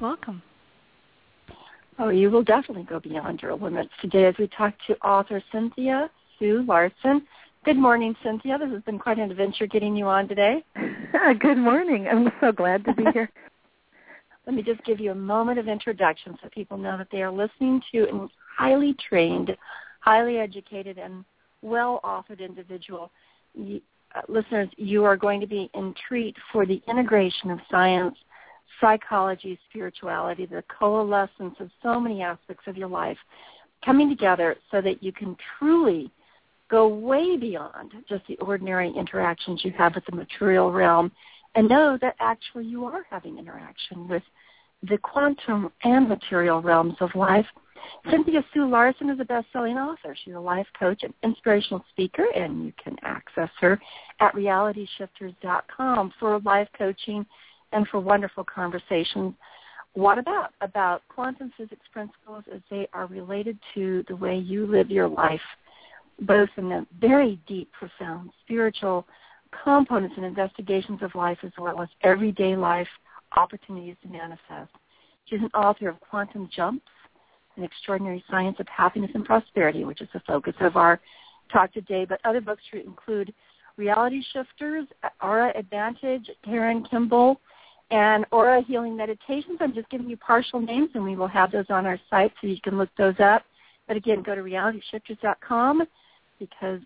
Welcome. Oh, you will definitely go beyond your limits today as we talk to author Cynthia Sue Larson. Good morning, Cynthia. This has been quite an adventure getting you on today. Good morning. I'm so glad to be here. Let me just give you a moment of introduction so people know that they are listening to a highly trained, highly educated, and well-authored individual. You, uh, listeners, you are going to be in treat for the integration of science, psychology, spirituality, the coalescence of so many aspects of your life coming together so that you can truly go way beyond just the ordinary interactions you have with the material realm and know that actually you are having interaction with the quantum and material realms of life. Cynthia Sue Larson is a best-selling author. She's a life coach and inspirational speaker, and you can access her at realityshifters.com for life coaching and for wonderful conversations. What about? About quantum physics principles as they are related to the way you live your life, both in the very deep, profound spiritual components and investigations of life as well as everyday life opportunities to manifest. She's an author of Quantum Jumps, an extraordinary science of happiness and prosperity, which is the focus of our talk today. But other books include Reality Shifters, Aura Advantage, Karen Kimball, and Aura Healing Meditations. I'm just giving you partial names, and we will have those on our site so you can look those up. But again, go to realityshifters.com because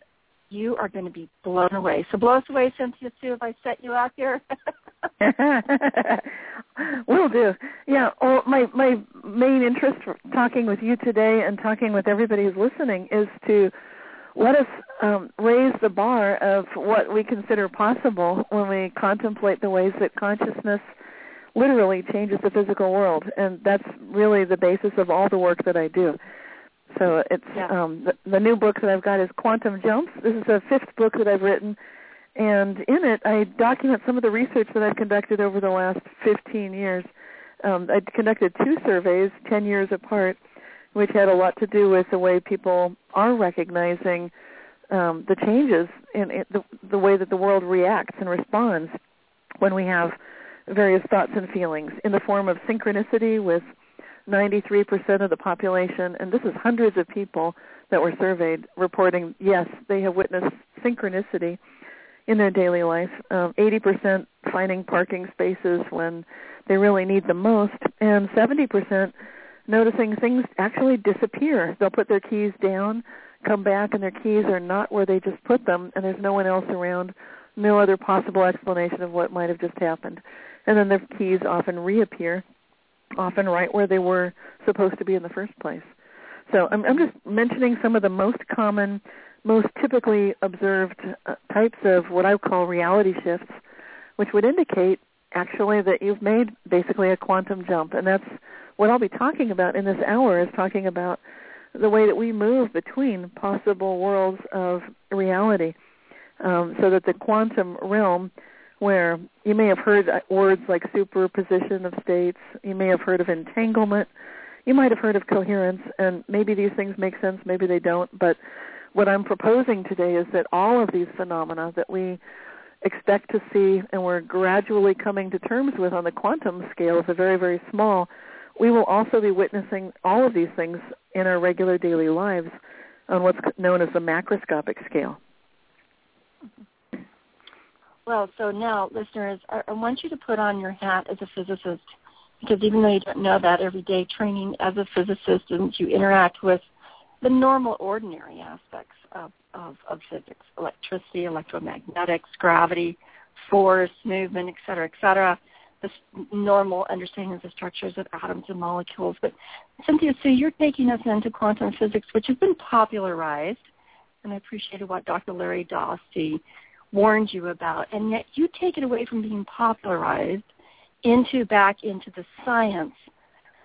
you are going to be blown away. So blow us away, Cynthia Sue, if I set you out here. Will do. Yeah. Well, my my main interest talking with you today and talking with everybody who's listening is to let us um, raise the bar of what we consider possible when we contemplate the ways that consciousness literally changes the physical world, and that's really the basis of all the work that I do. So it's yeah. um, the, the new book that I've got is Quantum Jumps. This is the fifth book that I've written, and in it I document some of the research that I've conducted over the last 15 years. Um, I conducted two surveys, 10 years apart, which had a lot to do with the way people are recognizing um, the changes in, the, the way that the world reacts and responds when we have various thoughts and feelings in the form of synchronicity with 93% of the population, and this is hundreds of people that were surveyed reporting, yes, they have witnessed synchronicity in their daily life. Um, 80% finding parking spaces when they really need them most, and 70% noticing things actually disappear. They'll put their keys down, come back, and their keys are not where they just put them, and there's no one else around, no other possible explanation of what might have just happened. And then their keys often reappear, often right where they were supposed to be in the first place. So I'm, I'm just mentioning some of the most common, most typically observed uh, types of what I call reality shifts, which would indicate actually that you've made basically a quantum jump, and that's what I'll be talking about in this hour is talking about the way that we move between possible worlds of reality, um, so that the quantum realm, where you may have heard words like superposition of states, you may have heard of entanglement, you might have heard of coherence, and maybe these things make sense, maybe they don't, but what I'm proposing today is that all of these phenomena that we expect to see and we're gradually coming to terms with on the quantum scale is a very, very small we will also be witnessing all of these things in our regular daily lives on what's known as the macroscopic scale. Well, so now, listeners, I want you to put on your hat as a physicist, because even though you don't know that every day, training as a physicist and you interact with the normal, ordinary aspects of, of, of physics, electricity, electromagnetics, gravity, force, movement, et cetera, et cetera, the normal understanding of the structures of atoms and molecules. But Cynthia, so you're taking us into quantum physics, which has been popularized, and I appreciated what Dr. Larry Dossey warned you about, and yet you take it away from being popularized into back into the science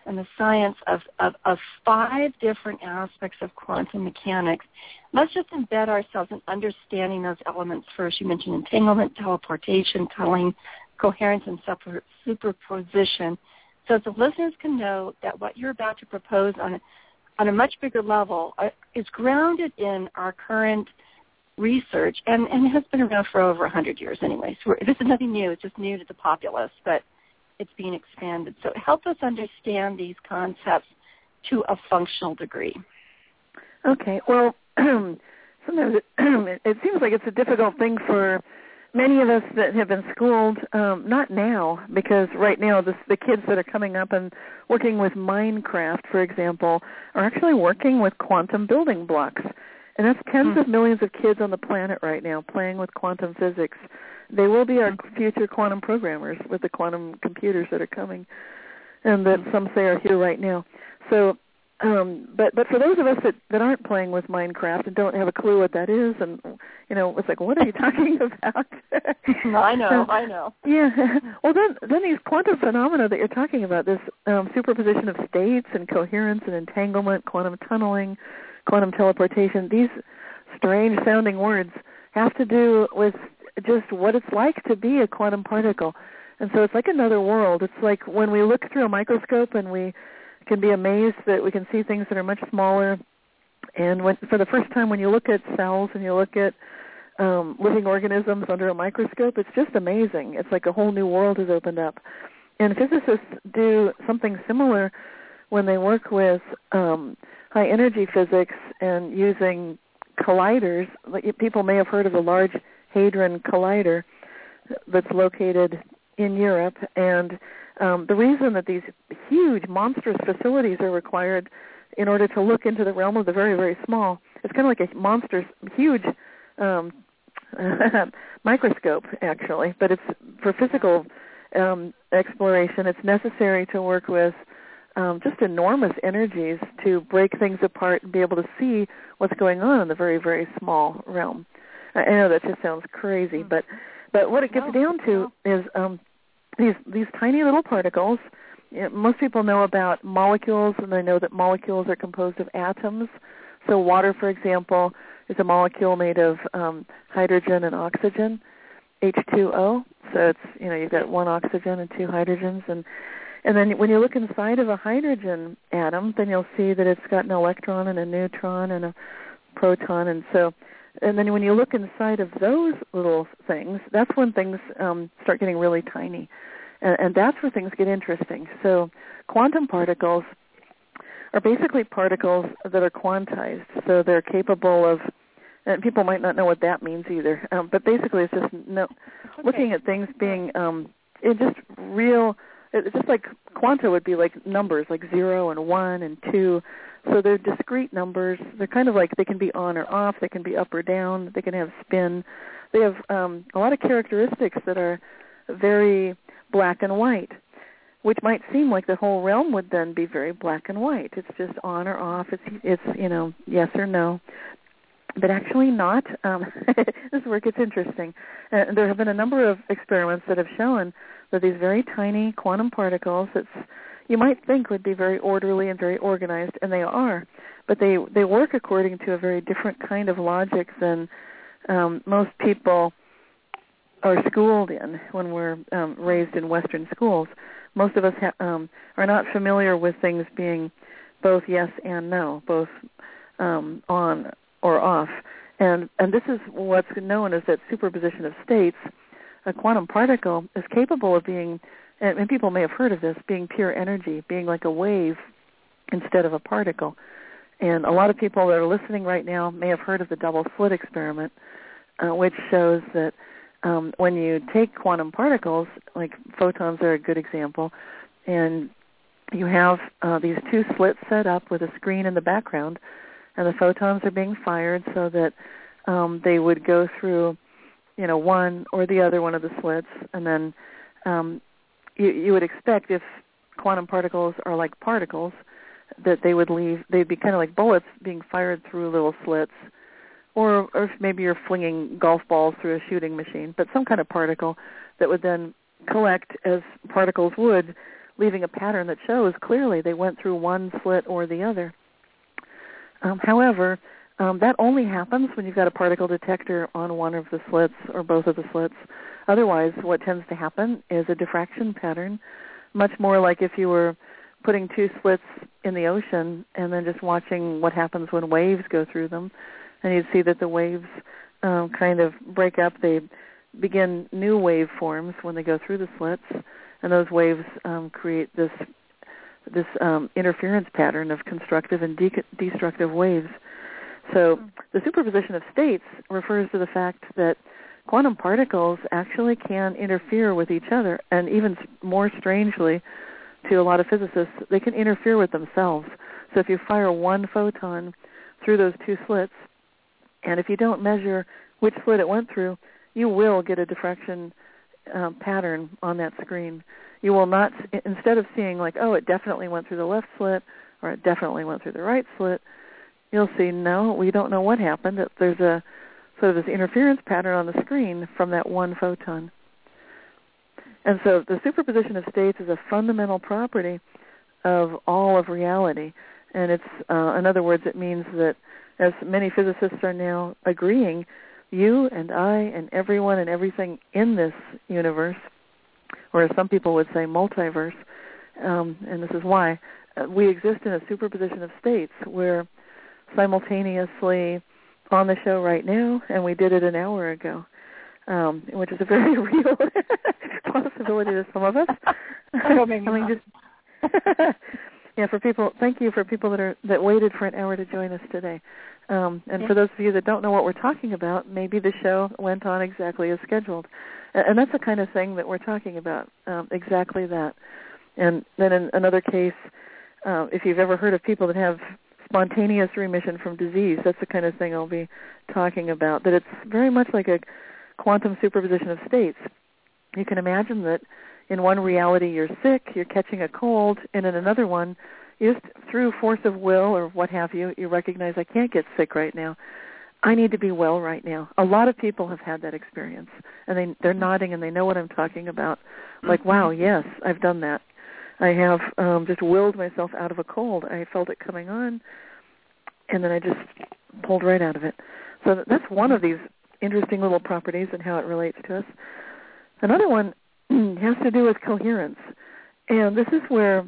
and the science of, of, of five different aspects of quantum mechanics. Let's just embed ourselves in understanding those elements first. You mentioned entanglement, teleportation, tunneling, coherence, and super, superposition. So the listeners can know that what you're about to propose on on a much bigger level uh, is grounded in our current research and, and has been around for over 100 years anyway. So this is nothing new. It's just new to the populace. But it's being expanded. So help us understand these concepts to a functional degree. Okay. Well, sometimes it, it seems like it's a difficult thing for many of us that have been schooled, um, not now, because right now the, the kids that are coming up and working with Minecraft, for example, are actually working with quantum building blocks. And that's 10s mm-hmm. of millions of kids on the planet right now playing with quantum physics. They will be our future quantum programmers with the quantum computers that are coming, and that some say are here right now. So, um, but but for those of us that that aren't playing with Minecraft and don't have a clue what that is, and you know, it's like, what are you talking about? I know, I know. Yeah. Well, then then these quantum phenomena that you're talking about, this um, superposition of states and coherence and entanglement, quantum tunneling, quantum teleportation, these strange sounding words have to do with just what it's like to be a quantum particle. And so it's like another world. It's like when we look through a microscope and we can be amazed that we can see things that are much smaller. And when, for the first time, when you look at cells and you look at um, living organisms under a microscope, it's just amazing. It's like a whole new world has opened up. And physicists do something similar when they work with um, high energy physics and using colliders. People may have heard of the Large Hadron Collider that's located in Europe. And um, the reason that these huge, monstrous facilities are required in order to look into the realm of the very, very small, it's kind of like a monstrous, huge um, microscope, actually. But it's for physical um, exploration. It's necessary to work with um, just enormous energies to break things apart and be able to see what's going on in the very, very small realm. I know that just sounds crazy, hmm. but but what it gets no, down to no. is um, these these tiny little particles. You know, most people know about molecules, and they know that molecules are composed of atoms. So water, for example, is a molecule made of um, hydrogen and oxygen, H2O. So it's you know you've got one oxygen and two hydrogens, and and then when you look inside of a hydrogen atom, then you'll see that it's got an electron and a neutron and a proton, and so and then when you look inside of those little things, that's when things um, start getting really tiny, and, and that's where things get interesting. So quantum particles are basically particles that are quantized, so they're capable of. And people might not know what that means either, um, but basically it's just no, okay. looking at things being um, it just real. It's just like quanta would be like numbers, like zero and one and two so they're discrete numbers. They're kind of like they can be on or off. They can be up or down. They can have spin. They have um, a lot of characteristics that are very black and white, which might seem like the whole realm would then be very black and white. It's just on or off. It's it's you know yes or no, but actually not. Um, this is where it gets interesting. Uh, there have been a number of experiments that have shown that these very tiny quantum particles. It's you might think would be very orderly and very organized, and they are, but they they work according to a very different kind of logic than um, most people are schooled in when we're um, raised in Western schools. Most of us ha- um, are not familiar with things being both yes and no, both um, on or off. And and this is what's known as that superposition of states. A quantum particle is capable of being and, people may have heard of this, being pure energy, being like a wave instead of a particle. And a lot of people that are listening right now may have heard of the double slit experiment, uh, which shows that um, when you take quantum particles, like photons are a good example, and you have uh, these two slits set up with a screen in the background, and the photons are being fired so that um, they would go through, you know, one or the other one of the slits, and then um, you, you would expect if quantum particles are like particles that they would leave they'd be kind of like bullets being fired through little slits or or maybe you're flinging golf balls through a shooting machine but some kind of particle that would then collect as particles would, leaving a pattern that shows clearly they went through one slit or the other. Um, however, um, that only happens when you've got a particle detector on one of the slits or both of the slits. Otherwise, what tends to happen is a diffraction pattern, much more like if you were putting two slits in the ocean and then just watching what happens when waves go through them. And you'd see that the waves um, kind of break up. They begin new wave forms when they go through the slits, and those waves um, create this this um, interference pattern of constructive and de- destructive waves. So hmm. the superposition of states refers to the fact that quantum particles actually can interfere with each other, and even more strangely, to a lot of physicists, they can interfere with themselves. So if you fire one photon through those two slits, and if you don't measure which slit it went through, you will get a diffraction um, pattern on that screen. You will not, instead of seeing like, oh, it definitely went through the left slit or it definitely went through the right slit, you'll see, no, we don't know what happened. There's a sort of this interference pattern on the screen from that one photon. And so the superposition of states is a fundamental property of all of reality. And it's, uh, in other words, it means that as many physicists are now agreeing, you and I and everyone and everything in this universe, or as some people would say, multiverse, um, and this is why, uh, we exist in a superposition of states where simultaneously on the show right now, and we did it an hour ago, um, which is a very real possibility to some of us. I mean, just yeah, for people, thank you for people that are that waited for an hour to join us today. Um, and for those of you that don't know what we're talking about, maybe the show went on exactly as scheduled. And that's the kind of thing that we're talking about, um, exactly that. And then in another case, uh, if you've ever heard of people that have spontaneous remission from disease, that's the kind of thing I'll be talking about, that it's very much like a quantum superposition of states. You can imagine that in one reality you're sick, you're catching a cold, and in another one just through force of will or what have you, you recognize I can't get sick right now. I need to be well right now. A lot of people have had that experience, and they they're nodding and they know what I'm talking about. Like, mm-hmm. wow, yes, I've done that. I have um, just willed myself out of a cold. I felt it coming on, and then I just pulled right out of it. So that's one of these interesting little properties and how it relates to us. Another one has to do with coherence, and this is where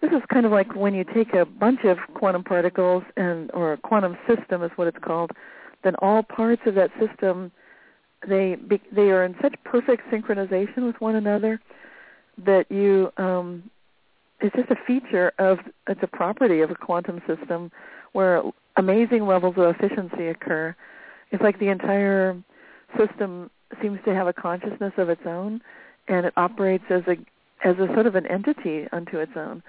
this is kind of like when you take a bunch of quantum particles and or a quantum system is what it's called, then all parts of that system they they are in such perfect synchronization with one another that you um it's just a feature of it's a property of a quantum system where amazing levels of efficiency occur. It's like the entire system seems to have a consciousness of its own and it operates as a as a sort of an entity unto its own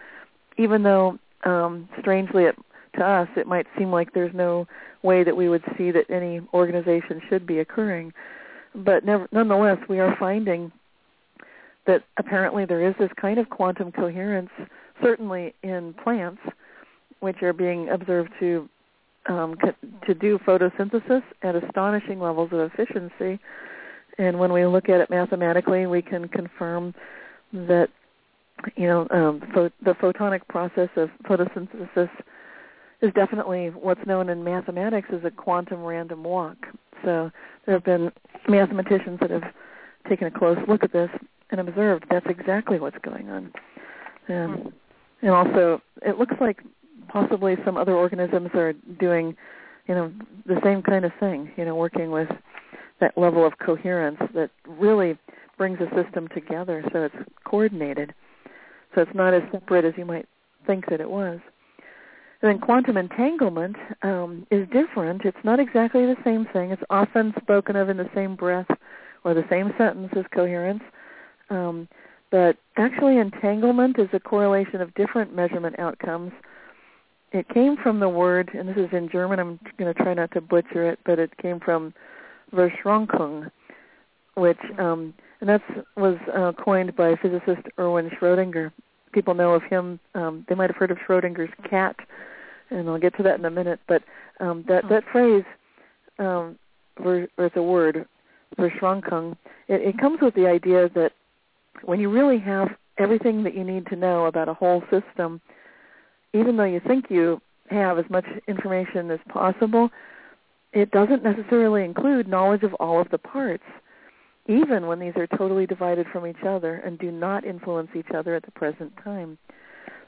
even though um, strangely it, to us it might seem like there's no way that we would see that any organization should be occurring, but never, nonetheless we are finding that apparently there is this kind of quantum coherence, certainly in plants, which are being observed to um, to do photosynthesis at astonishing levels of efficiency. And when we look at it mathematically, we can confirm that you know, um, the photonic process of photosynthesis is definitely what's known in mathematics as a quantum random walk. So there have been mathematicians that have taken a close look at this and observed that's exactly what's going on. And, and also, it looks like possibly some other organisms are doing, you know, the same kind of thing. You know, working with that level of coherence that really brings a system together so it's coordinated. So it's not as separate as you might think that it was. And then quantum entanglement um, is different. It's not exactly the same thing. It's often spoken of in the same breath or the same sentence as coherence. Um, but actually entanglement is a correlation of different measurement outcomes. It came from the word, and this is in German, I'm going to try not to butcher it, but it came from Verschränkung, which um, and that was uh, coined by physicist Erwin Schrödinger. People know of him. Um, they might have heard of Schrödinger's cat, and I'll get to that in a minute. But um, that that phrase, um, or, or it's a word, Verschränkung, it, it comes with the idea that when you really have everything that you need to know about a whole system, even though you think you have as much information as possible, it doesn't necessarily include knowledge of all of the parts, even when these are totally divided from each other and do not influence each other at the present time.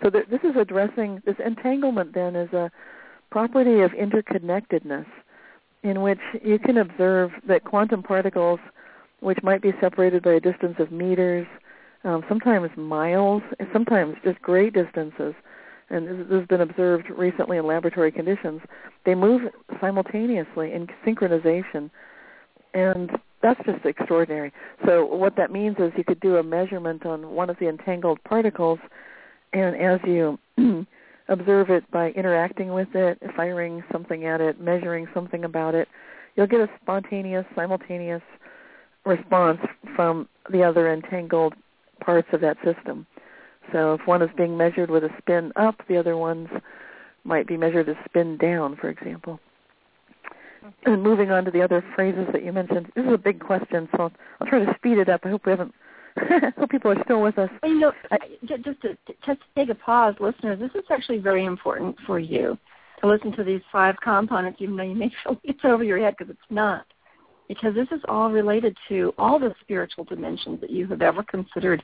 So th- this is addressing this entanglement. Then is a property of interconnectedness, in which you can observe that quantum particles, which might be separated by a distance of meters, um, sometimes miles, and sometimes just great distances, and this, this has been observed recently in laboratory conditions, they move simultaneously in synchronization. And that's just extraordinary. So what that means is you could do a measurement on one of the entangled particles, and as you observe it by interacting with it, firing something at it, measuring something about it, you'll get a spontaneous, simultaneous response from the other entangled parts of that system. So if one is being measured with a spin up, the other ones might be measured as spin down, for example. And moving on to the other phrases that you mentioned, this is a big question, so I'll, try to speed it up. I hope we haven't. hope people are still with us. Well, you know, I, just to just to take a pause, listeners, this is actually very important for you to listen to these five components, even though you may feel it's over your head because it's not, because this is all related to all the spiritual dimensions that you have ever considered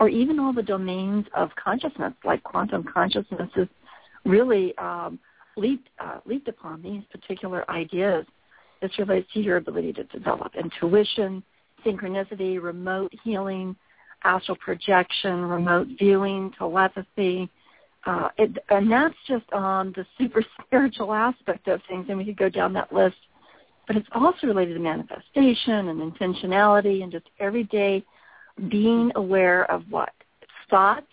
or even all the domains of consciousness, like quantum consciousness, is really um, leaped uh, leaped upon these particular ideas. This relates to your ability to develop intuition, synchronicity, remote healing, astral projection, remote viewing, telepathy. Uh, it, and that's just on the super spiritual aspect of things, and we could go down that list. But it's also related to manifestation and intentionality and just everyday being aware of what thoughts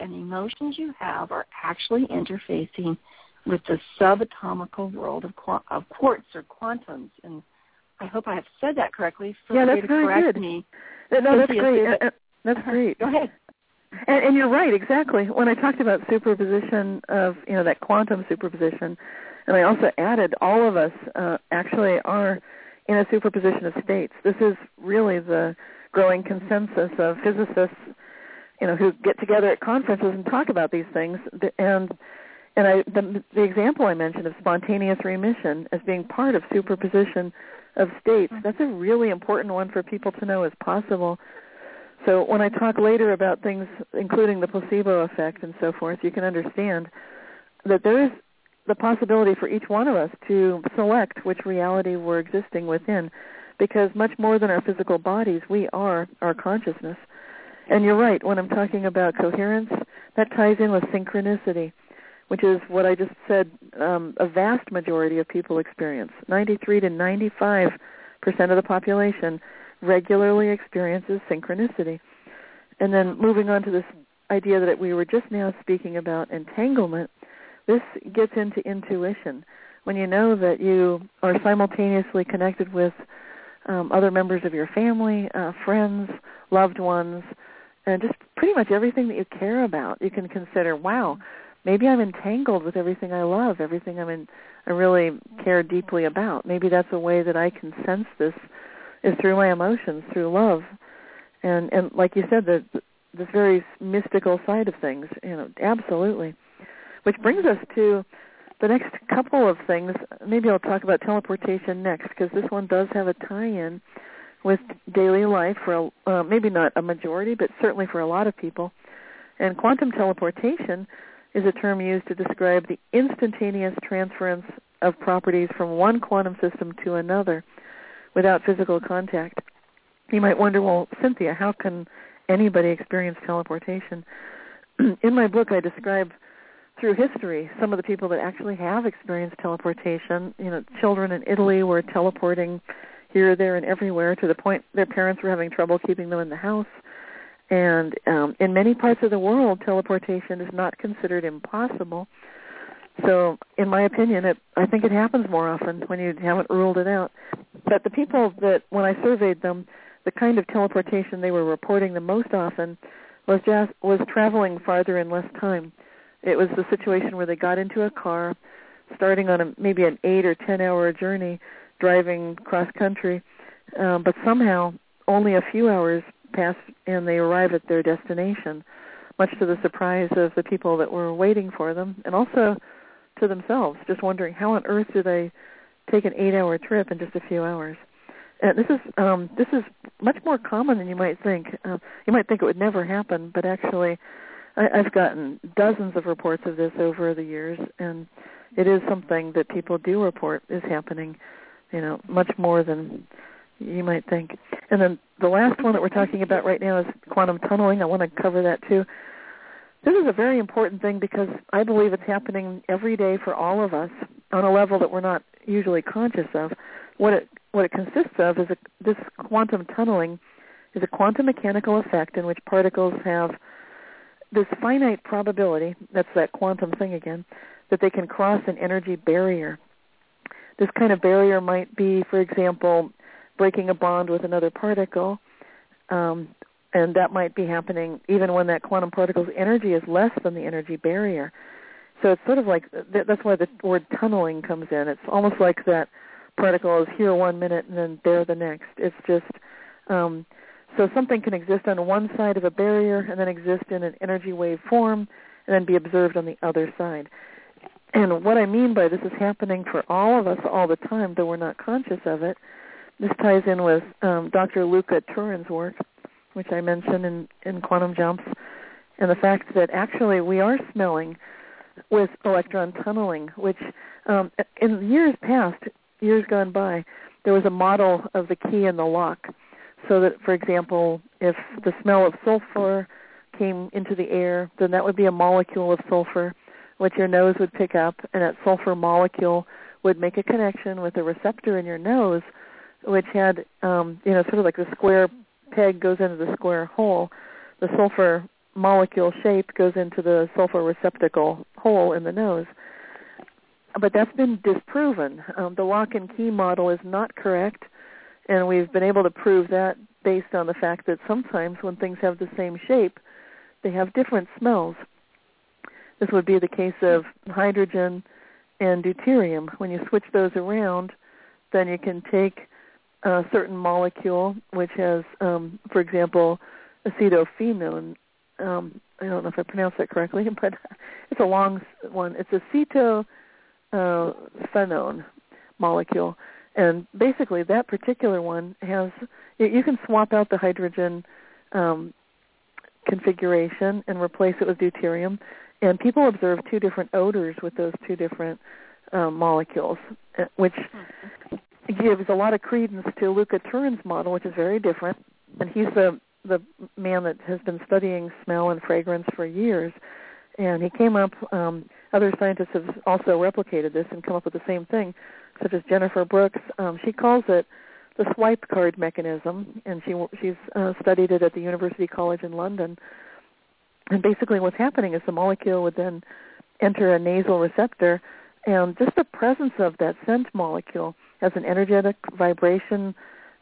and emotions you have are actually interfacing with the subatomical world of, of quarks or quantums. And I hope I have said that correctly. Feel yeah, that's to very correct good. Me. No, that's great. Uh, uh, that's uh-huh. great. Go ahead. And, and you're right, exactly. When I talked about superposition of, you know, that quantum superposition, and I also added all of us uh, actually are in a superposition of states. This is really the growing consensus of physicists, you know, who get together at conferences and talk about these things. And and I, the, the example I mentioned of spontaneous remission as being part of superposition of states, that's a really important one for people to know as possible. So when I talk later about things, including the placebo effect and so forth, you can understand that there is the possibility for each one of us to select which reality we're existing within because much more than our physical bodies, we are our consciousness. And you're right, when I'm talking about coherence, that ties in with synchronicity, which is what I just said um, a vast majority of people experience. 93 to 95 percent of the population regularly experiences synchronicity. And then moving on to this idea that we were just now speaking about entanglement, this gets into intuition. When you know that you are simultaneously connected with um, other members of your family, uh, friends, loved ones, and just pretty much everything that you care about. You can consider, wow, maybe I'm entangled with everything I love, everything I'm in, I really care deeply about. Maybe that's a way that I can sense this is through my emotions, through love, and and like you said, the this very mystical side of things. You know, absolutely. Which brings us to the next couple of things, maybe I'll talk about teleportation next because this one does have a tie-in with daily life for a, uh, maybe not a majority, but certainly for a lot of people. And quantum teleportation is a term used to describe the instantaneous transference of properties from one quantum system to another without physical contact. You might wonder, well, Cynthia, how can anybody experience teleportation? In my book, I describe through history some of the people that actually have experienced teleportation. You know, children in Italy were teleporting here, there, and everywhere to the point their parents were having trouble keeping them in the house. And um, in many parts of the world, teleportation is not considered impossible. So, in my opinion, it, I think it happens more often when you haven't ruled it out. But the people that, when I surveyed them, the kind of teleportation they were reporting the most often was just was traveling farther in less time. It was the situation where they got into a car, starting on a maybe an eight or ten hour journey, driving cross country, um, but somehow only a few hours pass and they arrive at their destination, much to the surprise of the people that were waiting for them, and also to themselves, just wondering how on earth do they take an eight-hour trip in just a few hours. And this is um, this is much more common than you might think. Uh, you might think it would never happen, but actually, I, I've gotten dozens of reports of this over the years, and it is something that people do report is happening. You know, much more than you might think. And then the last one that we're talking about right now is quantum tunneling. I want to cover that too. This is a very important thing because I believe it's happening every day for all of us on a level that we're not usually conscious of. What it what it consists of is a, this quantum tunneling is a quantum mechanical effect in which particles have this finite probability, that's that quantum thing again, that they can cross an energy barrier. This kind of barrier might be, for example, breaking a bond with another particle, um, and that might be happening even when that quantum particle's energy is less than the energy barrier. So it's sort of like that's why the word tunneling comes in. It's almost like that particle is here one minute and then there the next. It's just um, so something can exist on one side of a barrier and then exist in an energy wave form and then be observed on the other side. And what I mean by this is happening for all of us all the time, though we're not conscious of it. This ties in with um, Dr. Luca Turin's work, which I mentioned in, in Quantum Jumps, and the fact that actually we are smelling with electron tunneling, which um, in years past, years gone by, there was a model of the key and the lock. So that, for example, if the smell of sulfur came into the air, then that would be a molecule of sulfur, which your nose would pick up, and that sulfur molecule would make a connection with a receptor in your nose which had um, you know sort of like the square peg goes into the square hole, the sulfur molecule shape goes into the sulfur receptacle hole in the nose. But that's been disproven. Um, the lock and key model is not correct, and we've been able to prove that based on the fact that sometimes when things have the same shape, they have different smells. This would be the case of hydrogen and deuterium. When you switch those around, then you can take a certain molecule which has, um, for example, acetophenone. Um, I don't know if I pronounced that correctly, but it's a long one. It's acetophenone molecule, and basically that particular one has. You can swap out the hydrogen um, configuration and replace it with deuterium, and people observe two different odors with those two different um, molecules, uh, which gives a lot of credence to Luca Turin's model, which is very different. And he's the the man that has been studying smell and fragrance for years. And he came up. Um, other scientists have also replicated this and come up with the same thing, such as Jennifer Brookes. Um, she calls it the swipe card mechanism, and she she's uh, studied it at the University College in London. And basically, what's happening is the molecule would then enter a nasal receptor, and just the presence of that scent molecule has an energetic vibration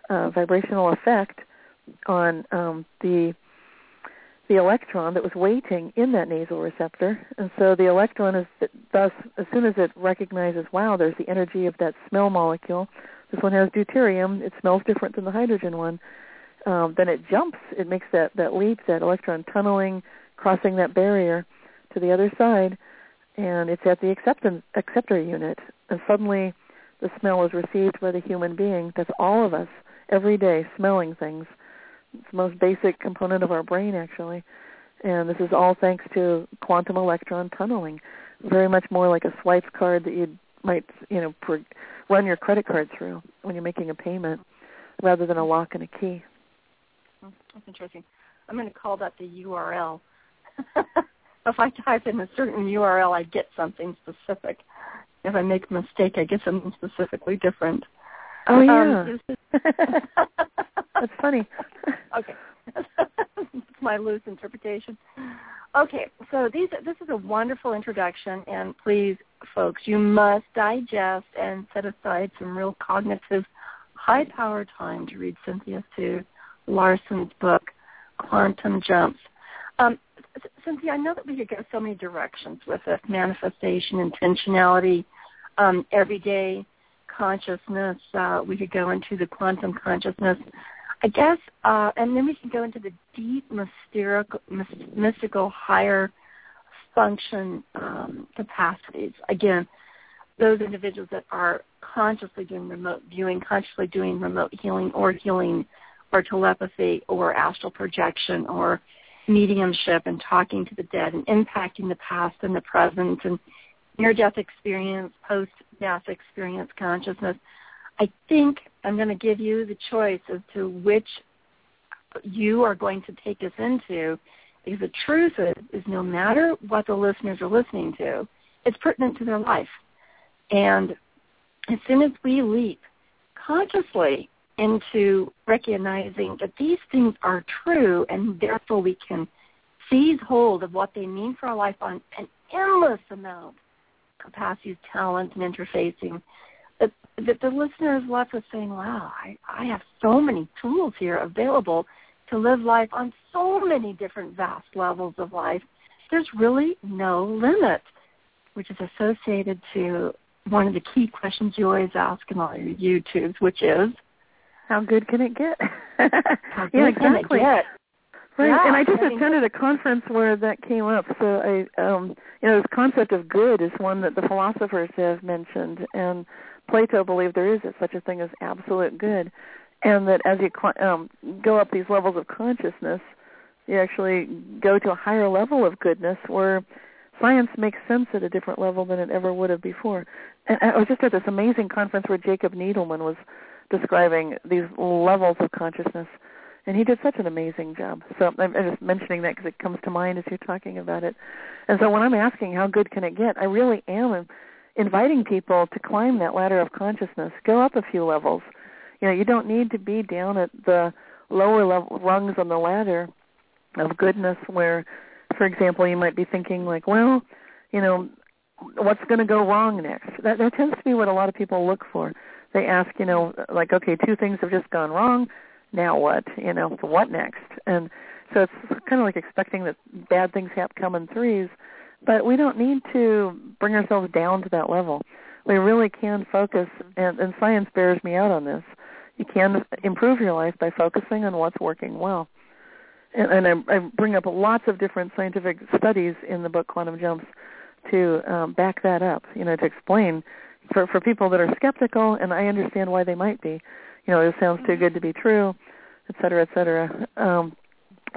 uh, vibrational effect on um, the the electron that was waiting in that nasal receptor, and so the electron is thus as soon as it recognizes, wow, there's the energy of that smell molecule. This one has deuterium. It smells different than the hydrogen one. Um, then it jumps. It makes that that leap, that electron tunneling, crossing that barrier to the other side, and it's at the acceptance acceptor unit. And suddenly, the smell is received by the human being. That's all of us every day smelling things. It's the most basic component of our brain, actually. And this is all thanks to quantum electron tunneling. Very much more like a swipe card that you might, you know, per, run your credit card through when you're making a payment, rather than a lock and a key. That's interesting. I'm going to call that the URL. if I type in a certain URL, I get something specific if I make a mistake, I get something specifically different. Oh yeah, um, that's funny. okay, my loose interpretation. Okay, so these this is a wonderful introduction, and please, folks, you must digest and set aside some real cognitive, high-power time to read Cynthia Sue Larson's book, Quantum Jumps. Um, Cynthia, I know that we could go so many directions with this manifestation, intentionality, um, everyday consciousness. Uh, we could go into the quantum consciousness. I guess, uh, and then we can go into the deep mystical, mystical higher function um, capacities. Again, those individuals that are consciously doing remote viewing, consciously doing remote healing or healing or telepathy or astral projection or mediumship and talking to the dead and impacting the past and the present and near-death experience, post-death experience consciousness. I think I'm going to give you the choice as to which you are going to take us into because the truth is, is no matter what the listeners are listening to, it's pertinent to their life. And as soon as we leap consciously into recognizing that these things are true and therefore we can seize hold of what they mean for our life on an endless amount capacities, talents, and interfacing, that, that the listeners left with saying, wow, I, I have so many tools here available to live life on so many different vast levels of life. There's really no limit, which is associated to one of the key questions you always ask in all your YouTubes, which is, how good can it get? how good yeah, exactly. can it get? Right, yeah, and I just attended a conference where that came up. So I, um, you know, this concept of good is one that the philosophers have mentioned, and Plato believed there is such a thing as absolute good, and that as you um, go up these levels of consciousness, you actually go to a higher level of goodness where science makes sense at a different level than it ever would have before. And I was just at this amazing conference where Jacob Needleman was describing these levels of consciousness and he did such an amazing job. So I'm, just mentioning that because it comes to mind as you're talking about it. And so when I'm asking how good can it get, I really am inviting people to climb that ladder of consciousness, go up a few levels. You know, you don't need to be down at the lower level rungs on the ladder of goodness where, for example, you might be thinking like, well, you know, what's going to go wrong next? That, that tends to be what a lot of people look for. They ask, you know, like, okay, two things have just gone wrong now what? You know, what next? And so it's kind of like expecting that bad things have come in threes, but we don't need to bring ourselves down to that level. We really can focus, and, and science bears me out on this. You can improve your life by focusing on what's working well. And, and I, I bring up lots of different scientific studies in the book Quantum Jumps to um, back that up, you know, to explain for, for people that are skeptical, and I understand why they might be you know, it sounds too good to be true, et cetera, et cetera. Um,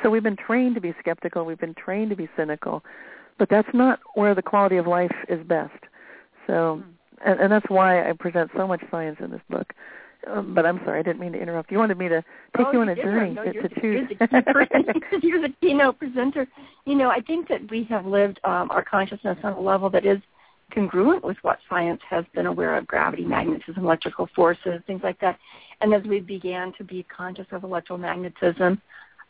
so we've been trained to be skeptical. We've been trained to be cynical, but that's not where the quality of life is best. So, and, and that's why I present so much science in this book. Um, but I'm sorry, I didn't mean to interrupt. You wanted me to take oh, you on a journey no, to, to choose. You're the, you're the keynote presenter. You know, I think that we have lived um, our consciousness on a level that is congruent with what science has been aware of gravity, magnetism, electrical forces, things like that. And as we began to be conscious of electromagnetism,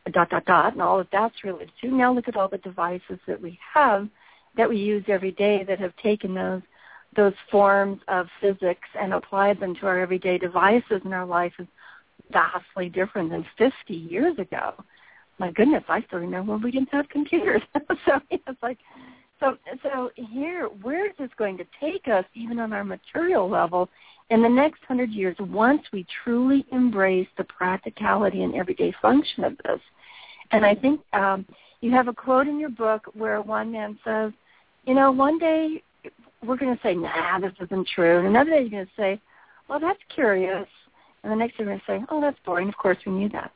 dot, dot, dot, and all of that's related to, now look at all the devices that we have that we use every day that have taken those those forms of physics and applied them to our everyday devices in our life is vastly different than 50 years ago. My goodness, I still remember when we didn't have computers. so it's like so, so here, where is this going to take us, even on our material level, in the next hundred years, once we truly embrace the practicality and everyday function of this? And I think um, you have a quote in your book where one man says, you know, one day we're going to say, nah, this isn't true. And another day you're going to say, well, that's curious. And the next day you're going to say, oh, that's boring. Of course we knew that.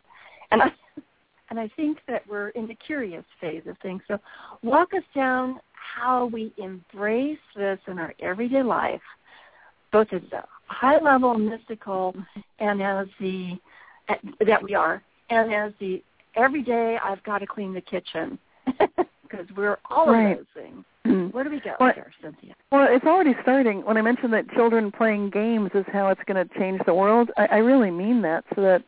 And I, and I think that we're in the curious phase of things. So walk us down how we embrace this in our everyday life, both as a high level mystical and as the that we are, and as the everyday I've got to clean the kitchen because we're all right. of those things. Mm-hmm. Where do we go well, there, Cynthia? Well, it's already starting. When I mentioned that children playing games is how it's going to change the world, I, I really mean that. So that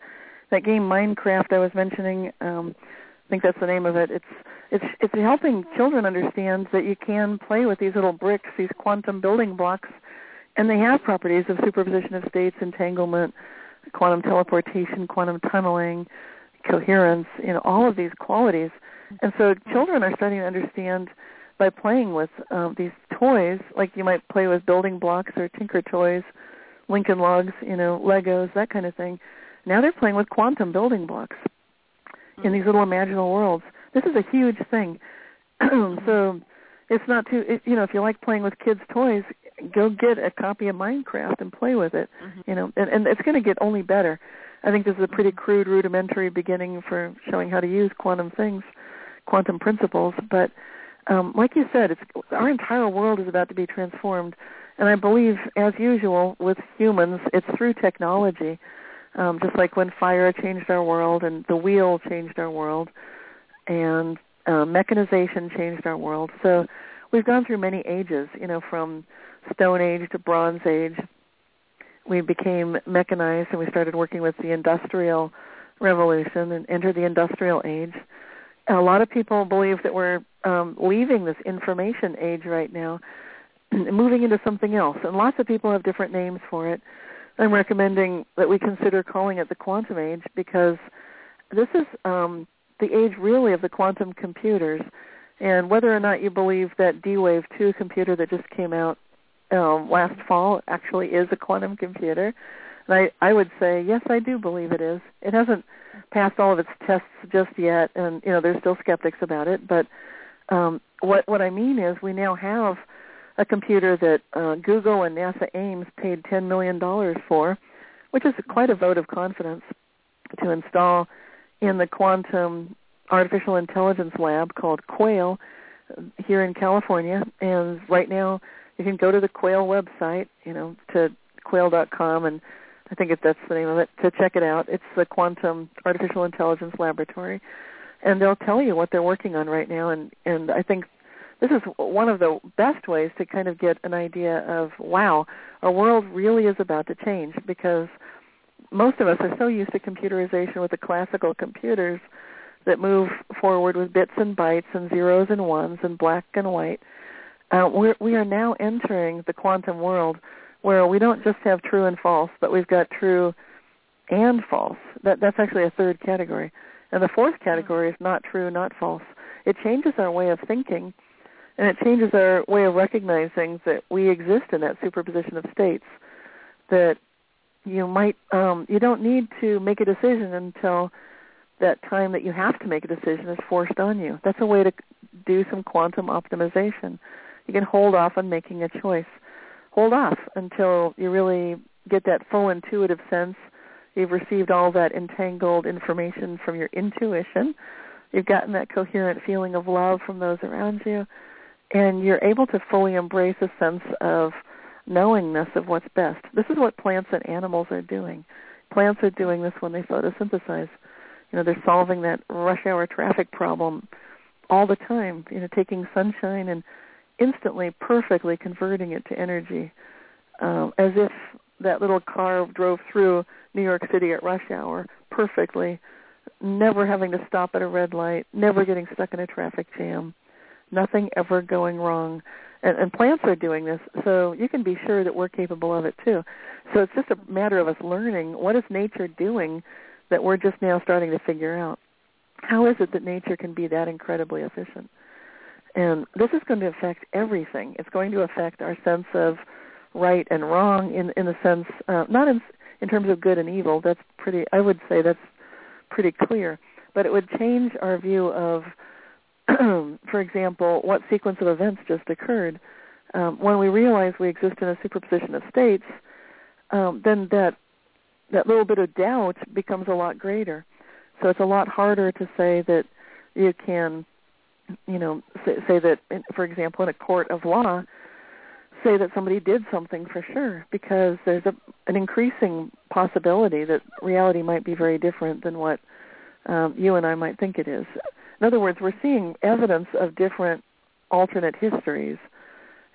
that game Minecraft I was mentioning, um, I think that's the name of it. It's it's it's helping children understand that you can play with these little bricks, these quantum building blocks, and they have properties of superposition of states, entanglement, quantum teleportation, quantum tunneling, coherence, you know, all of these qualities. And so children are starting to understand by playing with um, these toys, like you might play with building blocks or Tinker toys, Lincoln logs, you know, Legos, that kind of thing. Now they're playing with quantum building blocks in these little imaginal worlds. This is a huge thing. so it's not too it, you know if you like playing with kids toys go get a copy of minecraft and play with it mm-hmm. you know and, and it's going to get only better i think this is a pretty crude rudimentary beginning for showing how to use quantum things quantum principles but um like you said it's our entire world is about to be transformed and i believe as usual with humans it's through technology um just like when fire changed our world and the wheel changed our world and uh, mechanization changed our world. So we've gone through many ages, you know, from Stone Age to Bronze Age. We became mechanized and we started working with the Industrial Revolution and entered the Industrial Age. a lot of people believe that we're um, leaving this information age right now, moving into something else. And lots of people have different names for it. I'm recommending that we consider calling it the quantum age because this is um, the age really of the quantum computers. And whether or not you believe that D-Wave 2 computer that just came out um, last fall actually is a quantum computer, and I, I would say yes, I do believe it is. It hasn't passed all of its tests just yet, and you know there's still skeptics about it. But um, what what I mean is we now have a computer that uh, Google and NASA Ames paid ten million dollars for, which is quite a vote of confidence to install in the quantum artificial intelligence lab called Quail here in California. And right now, you can go to the Quail website, you know, to quail.com, and I think if that's the name of it, to check it out. It's the Quantum Artificial Intelligence Laboratory. And they'll tell you what they're working on right now. And, and I think this is one of the best ways to kind of get an idea of, wow, our world really is about to change because – most of us are so used to computerization with the classical computers that move forward with bits and bytes and zeros and ones and black and white. Uh, we're, we are now entering the quantum world where we don't just have true and false, but we've got true and false. That, that's actually a third category. And the fourth category is not true, not false. It changes our way of thinking, and it changes our way of recognizing that we exist in that superposition of states, that you might um, you don't need to make a decision until that time that you have to make a decision is forced on you. That's a way to do some quantum optimization. You can hold off on making a choice. Hold off until you really get that full intuitive sense. You've received all that entangled information from your intuition. You've gotten that coherent feeling of love from those around you. And you're able to fully embrace a sense of knowingness of what's best. This is what plants and animals are doing. Plants are doing this when they photosynthesize. You know, they're solving that rush hour traffic problem all the time, you know, taking sunshine and instantly perfectly converting it to energy um, as if that little car drove through New York City at rush hour perfectly, never having to stop at a red light, never getting stuck in a traffic jam, nothing ever going wrong and, and plants are doing this, so you can be sure that we're capable of it too. So it's just a matter of us learning what is nature doing that we're just now starting to figure out. How is it that nature can be that incredibly efficient? And this is going to affect everything. It's going to affect our sense of right and wrong in in the sense uh, not in in terms of good and evil. That's pretty. I would say that's pretty clear. But it would change our view of for example, what sequence of events just occurred. Um, when we realize we exist in a superposition of states, um, then that that little bit of doubt becomes a lot greater. So it's a lot harder to say that you can, you know, say, say that, for example, in a court of law, say that somebody did something for sure because there's a, an increasing possibility that reality might be very different than what um, you and I might think it is. In other words, we're seeing evidence of different alternate histories.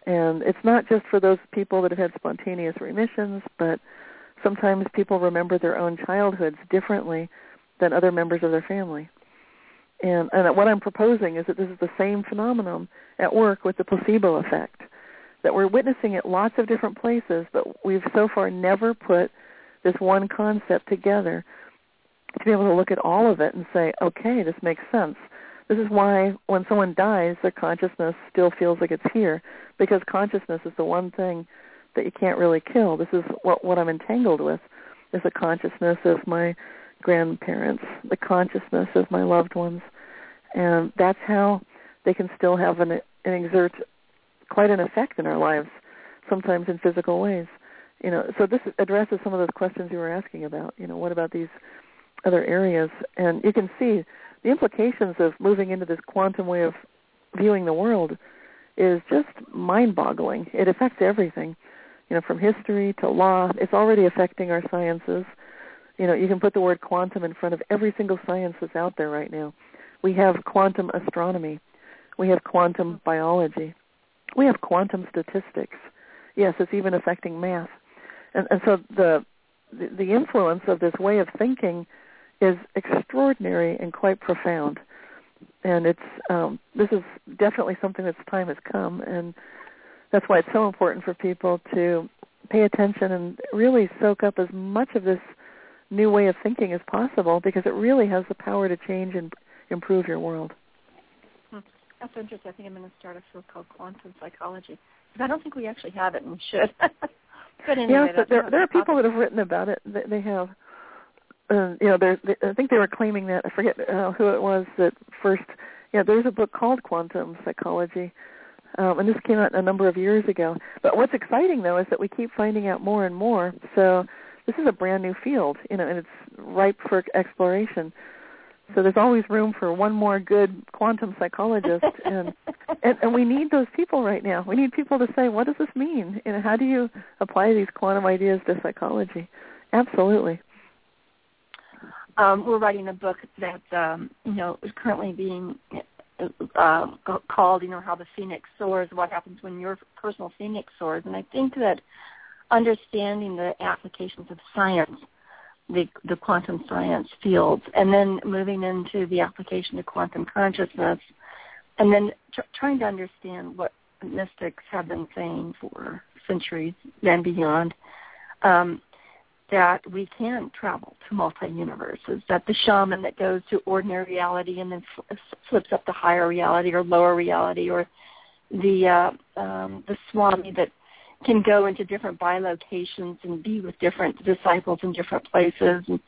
And it's not just for those people that have had spontaneous remissions, but sometimes people remember their own childhoods differently than other members of their family. And, and what I'm proposing is that this is the same phenomenon at work with the placebo effect, that we're witnessing at lots of different places, but we've so far never put this one concept together to be able to look at all of it and say, okay, this makes sense. This is why when someone dies, their consciousness still feels like it's here, because consciousness is the one thing that you can't really kill. This is what, what I'm entangled with. is the consciousness of my grandparents, the consciousness of my loved ones, and that's how they can still have an, and exert quite an effect in our lives, sometimes in physical ways. You know, so this addresses some of those questions you were asking about. You know, what about these other areas? And you can see the implications of moving into this quantum way of viewing the world is just mind-boggling. It affects everything, you know, from history to law. It's already affecting our sciences. You know, you can put the word quantum in front of every single science that's out there right now. We have quantum astronomy. We have quantum biology. We have quantum statistics. Yes, it's even affecting math. And, and so the, the the influence of this way of thinking is extraordinary and quite profound and it's um, this is definitely something that's time has come, and that's why it's so important for people to pay attention and really soak up as much of this new way of thinking is possible because it really has the power to change and improve your world. Hmm. That's interesting. I think I'm going to start a field called quantum psychology because I don't think we actually have it and we should. but anyway, yes, there there are people that have written about it. They, they have uh, you know, they, I think they were claiming that I forget uh, who it was that first. Yeah, there's a book called Quantum Psychology, um, and this came out a number of years ago. But what's exciting though is that we keep finding out more and more. So this is a brand new field, you know, and it's ripe for exploration. So there's always room for one more good quantum psychologist, and, and and we need those people right now. We need people to say, what does this mean? You know, how do you apply these quantum ideas to psychology? Absolutely um, we're writing a book that um, you know is currently being uh, called, you know, how the phoenix soars. What happens when your personal phoenix soars? And I think that understanding the applications of science, the the quantum science fields, and then moving into the application of quantum consciousness, and then tr- trying to understand what mystics have been saying for centuries and beyond. Um, that we can travel to multi-universes, that the shaman that goes to ordinary reality and then flips up to higher reality or lower reality, or the uh, um, the swami that can go into different bilocations and be with different disciples in different places. And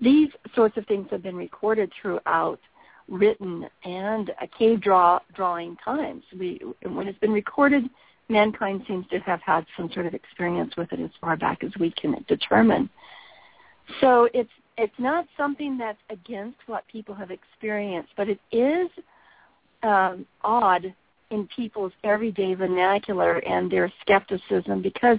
these sorts of things have been recorded throughout written and cave draw drawing times. We when it's been recorded mankind seems to have had some sort of experience with it as far back as we can determine. So it's it's not something that's against what people have experienced, but it is um, odd in people's everyday vernacular and their skepticism because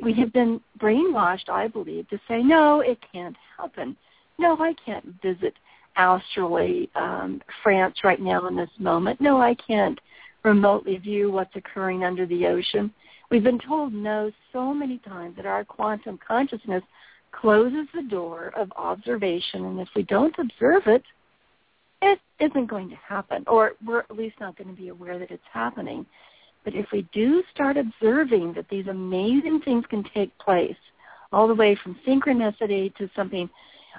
we have been brainwashed, I believe, to say, no, it can't happen. No, I can't visit astrally um, France right now in this moment. No, I can't remotely view what's occurring under the ocean. We've been told no so many times that our quantum consciousness closes the door of observation, and if we don't observe it, it isn't going to happen, or we're at least not going to be aware that it's happening. But if we do start observing that these amazing things can take place, all the way from synchronicity to something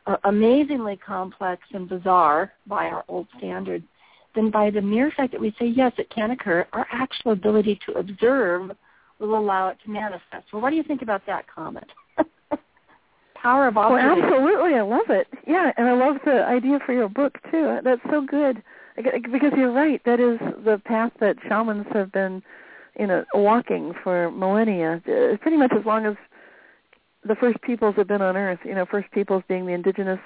uh, amazingly complex and bizarre by our old standards, then by the mere fact that we say, yes, it can occur, our actual ability to observe will allow it to manifest. Well, what do you think about that comment? Power of observation. Well, absolutely. I love it. Yeah, and I love the idea for your book, too. That's so good. Because you're right. That is the path that shamans have been, you know, walking for millennia. Pretty much as long as the first peoples have been on Earth. You know, first peoples being the indigenous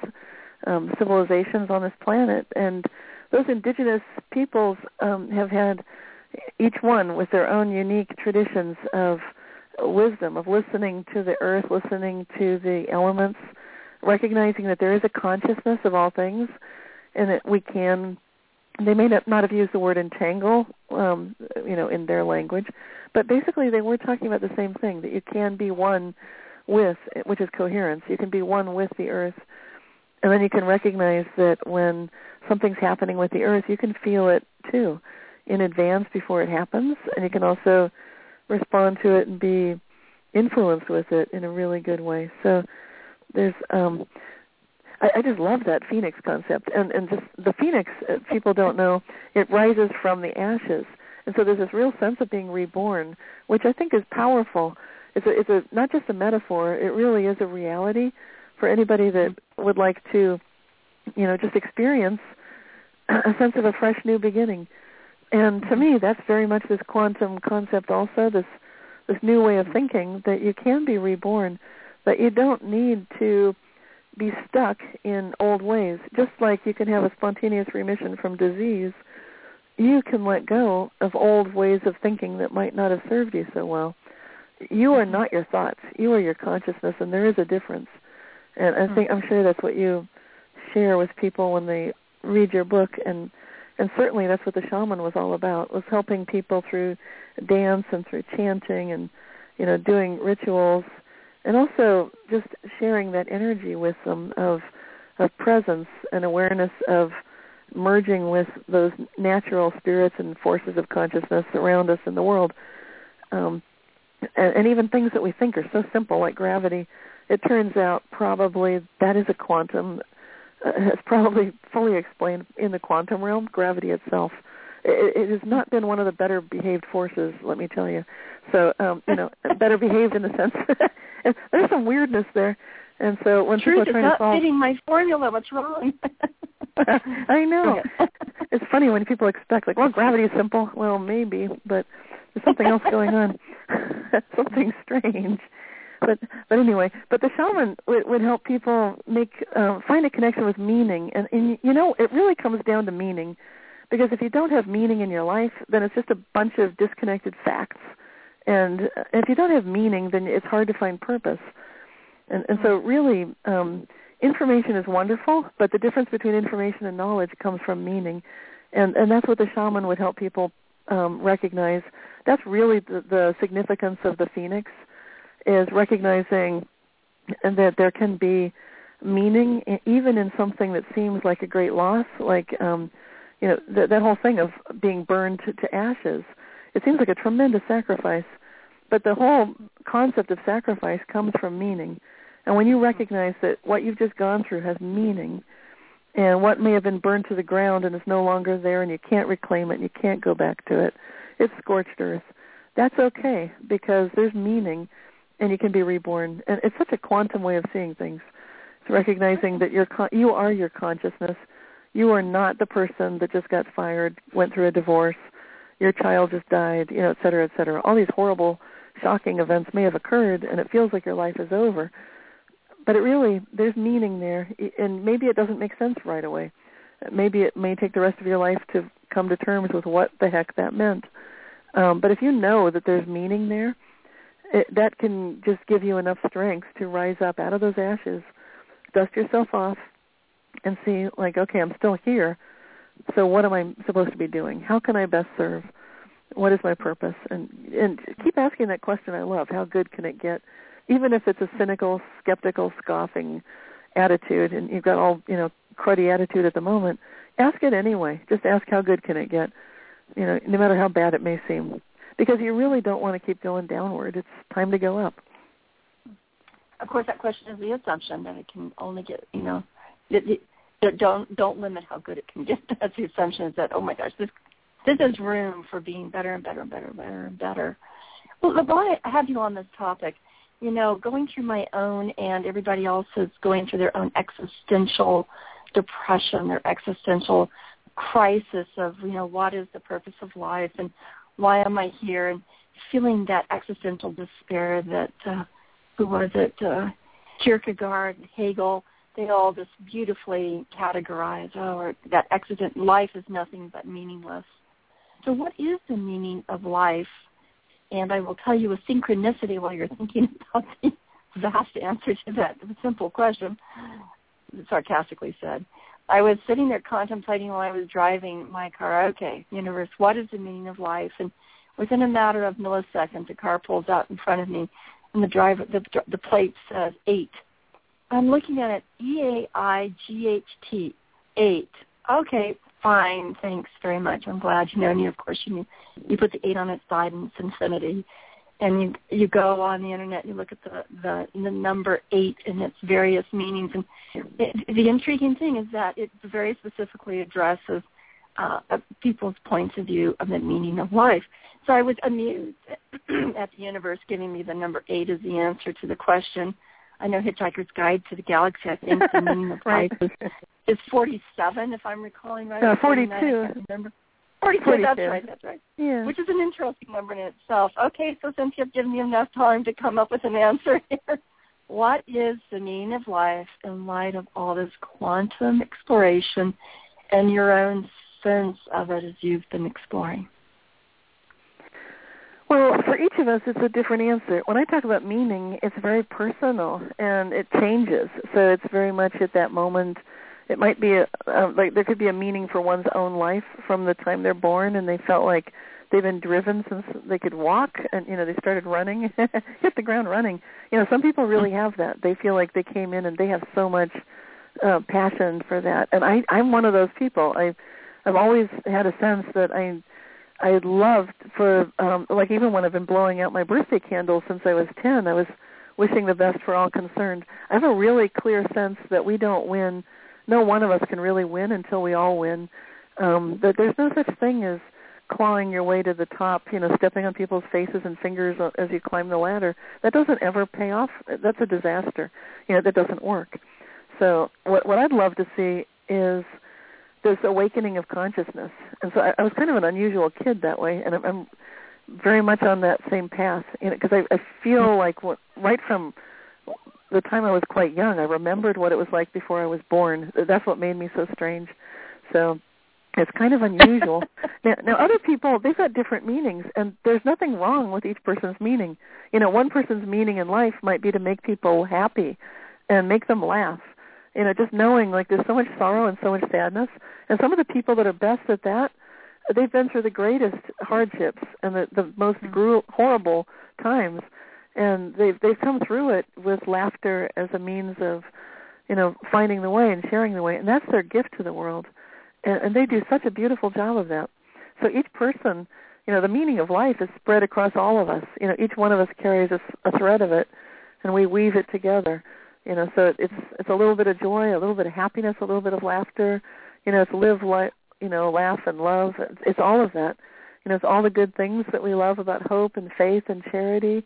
um, civilizations on this planet. And those indigenous peoples um, have had each one with their own unique traditions of wisdom, of listening to the earth, listening to the elements, recognizing that there is a consciousness of all things, and that we can. They may not, have used the word entangle, um, you know, in their language, but basically they were talking about the same thing that you can be one with, which is coherence. You can be one with the earth, and then you can recognize that when something's happening with the earth, you can feel it too in advance before it happens, and you can also respond to it and be influenced with it in a really good way. So there's um I, I just love that phoenix concept and and just the phoenix uh, people don't know it rises from the ashes and so there's this real sense of being reborn which I think is powerful it's a it's a not just a metaphor it really is a reality for anybody that would like to, you know, just experience a sense of a fresh new beginning. And to me, mm-hmm. that's very much this quantum concept also, this this new way of mm-hmm. thinking that you can be reborn, that you don't need to be stuck in old ways. Just like you can have a spontaneous remission from disease, you can let go of old ways of thinking that might not have served you so well. You are mm-hmm. not your thoughts. You are your consciousness, and there is a difference. And I think I'm sure that's what you share with people when they read your book, and and certainly that's what the shaman was all about was helping people through dance and through chanting and you know doing rituals. And also just sharing that energy with them of of presence and awareness of merging with those natural spirits and forces of consciousness around us in the world. Um, and, and even things that we think are so simple like gravity it turns out probably that is a quantum has probably fully explained in the quantum realm gravity itself it, it has not been one of the better behaved forces let me tell you so um you know better behaved in the sense and there's some weirdness there and so when Truth people are trying not to solve fitting my formula what's wrong I know. it's funny when people expect like, well, gravity is simple. Well, maybe, but there's something else going on. something strange. But but anyway, but the shaman would, would help people make um, find a connection with meaning, and, and you know it really comes down to meaning, because if you don't have meaning in your life, then it's just a bunch of disconnected facts, and if you don't have meaning, then it's hard to find purpose, and and so really. um information is wonderful, but the difference between information and knowledge comes from meaning, and and that's what the shaman would help people um, recognize. That's really the, the significance of the phoenix, is recognizing that there can be meaning even in something that seems like a great loss, like um, you know th- that whole thing of being burned to, to ashes. It seems like a tremendous sacrifice, but the whole concept of sacrifice comes from meaning and when you recognize that what you've just gone through has meaning, and what may have been burned to the ground and is no longer there and you can't reclaim it and you can't go back to it, it's scorched earth. That's okay because there's meaning and you can be reborn. And it's such a quantum way of seeing things. It's recognizing that you're con- you are your consciousness. You are not the person that just got fired, went through a divorce, your child just died, you know, et cetera, et cetera. All these horrible, shocking events may have occurred and it feels like your life is over but it really there's meaning there and maybe it doesn't make sense right away maybe it may take the rest of your life to come to terms with what the heck that meant um, but if you know that there's meaning there it, that can just give you enough strength to rise up out of those ashes dust yourself off and see like okay i'm still here. So what am i supposed to be doing? How can i best serve? What is my purpose? And and keep asking that question. I love how good can it get even if it's a cynical, skeptical, scoffing attitude, and you've got all you know cruddy attitude at the moment, ask it anyway. Just ask how good can it get, you know, no matter how bad it may seem, because you really don't want to keep going downward. It's time to go up. Of course, that question is the assumption that it can only get, you know, don't don't limit how good it can get. That's the assumption is that oh my gosh, this this is room for being better and better and better and better and better. Well, while I have you on this topic, you know, going through my own and everybody else is going through their own existential depression, their existential crisis of, you know, what is the purpose of life and why am I here and feeling that existential despair that uh who was it, uh Kierkegaard Hegel, they all just beautifully categorize, oh, that accident life is nothing but meaningless. So what is the meaning of life? And I will tell you a synchronicity while you're thinking about the vast answer to that simple question, sarcastically said. I was sitting there contemplating while I was driving my car, okay, universe, what is the meaning of life? And within a matter of milliseconds, a car pulls out in front of me, and the driver, the, the plate says eight. I'm looking at it, E-A-I-G-H-T, eight. Okay, fine, thanks very much. I'm glad you know. You, of course, you you put the eight on its side and it's infinity. And you you go on the internet, and you look at the the, the number eight and its various meanings. And it, the intriguing thing is that it very specifically addresses uh, people's points of view of the meaning of life. So I was amused at the universe giving me the number eight as the answer to the question I know Hitchhiker's Guide to the Galaxy. I think the meaning of life is, is 47, if I'm recalling right. No, 42. I remember. 42, 42. That's right. That's right. Yeah. Which is an interesting number in itself. Okay, so since you've given me enough time to come up with an answer here, what is the meaning of life in light of all this quantum exploration and your own sense of it as you've been exploring? Well, for each of us, it's a different answer. When I talk about meaning, it's very personal and it changes. So it's very much at that moment. It might be a, uh, like there could be a meaning for one's own life from the time they're born, and they felt like they've been driven since they could walk, and you know they started running, hit the ground running. You know, some people really have that. They feel like they came in and they have so much uh, passion for that, and I, I'm one of those people. I, I've always had a sense that I I loved for um like even when I've been blowing out my birthday candles since I was 10, I was wishing the best for all concerned. I have a really clear sense that we don't win. No one of us can really win until we all win. Um that there's no such thing as clawing your way to the top, you know, stepping on people's faces and fingers as you climb the ladder. That doesn't ever pay off. That's a disaster. You know, that doesn't work. So what what I'd love to see is this awakening of consciousness. And so I, I was kind of an unusual kid that way, and I'm, I'm very much on that same path. You know, because I, I feel like what, right from the time I was quite young, I remembered what it was like before I was born. That's what made me so strange. So it's kind of unusual. now, now, other people they've got different meanings, and there's nothing wrong with each person's meaning. You know, one person's meaning in life might be to make people happy and make them laugh you know, just knowing like there's so much sorrow and so much sadness. And some of the people that are best at that, they've been through the greatest hardships and the, the most Mm-hmm. gru- horrible times, and they've they've come through it with laughter as a means of, you know, finding the way and sharing the way, and that's their gift to the world, and, and they do such a beautiful job of that. So each person, you know, the meaning of life is spread across all of us. You know, each one of us carries a, a thread of it, and we weave it together. You know so it's it's a little bit of joy a little bit of happiness a little bit of laughter. You know it's live like you know laugh and love. It's, it's all of that. You know it's all the good things that we love about hope and faith and charity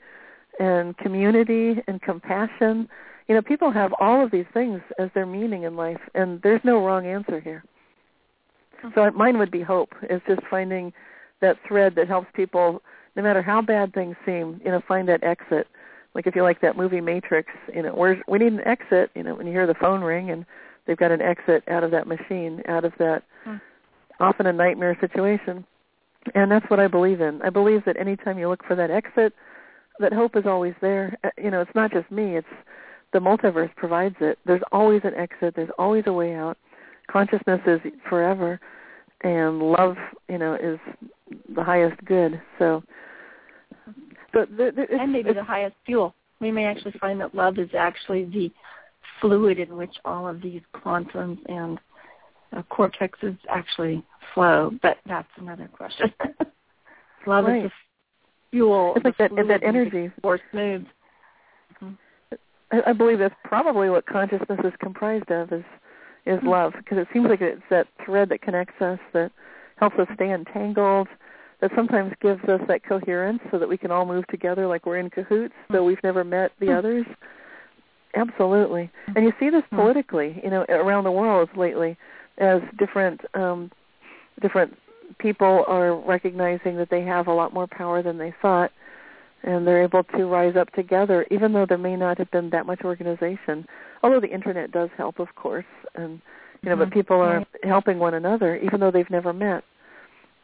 and community and compassion you know people have all of these things as their meaning in life and there's no wrong answer here so mine would be hope It's just finding that thread that helps people no matter how bad things seem you know find that exit like if you like that movie Matrix, you know, where's we need an exit, you know, when you hear the phone ring and they've got an exit out of that machine, out of that Hmm. often a nightmare situation. And that's what I believe in. I believe that anytime you look for that exit, that hope is always there. Uh, You know, it's not just me, it's the multiverse provides it. There's always an exit, there's always a way out. Consciousness is forever and love, you know, is the highest good. So but the, the, and maybe the highest fuel. We may actually find that love is actually the fluid in which all of these quantums and uh, cortexes actually flow, but that's another question. love Right. is the fuel. It's like that- that energy. Force moves. I I believe that's probably what consciousness is comprised of is is Hmm. love because it seems like it's that thread that connects us that helps us stay entangled that sometimes gives us that coherence so that we can all move together like we're in cahoots though we've never met the Hmm. others absolutely and you see this Hmm. politically you know around the world lately as different um different people are recognizing that they have a lot more power than they thought and they're able to rise up together even though there may not have been that much organization. Although the internet does help of course and you know Mhm. but people are helping one another even though they've never met.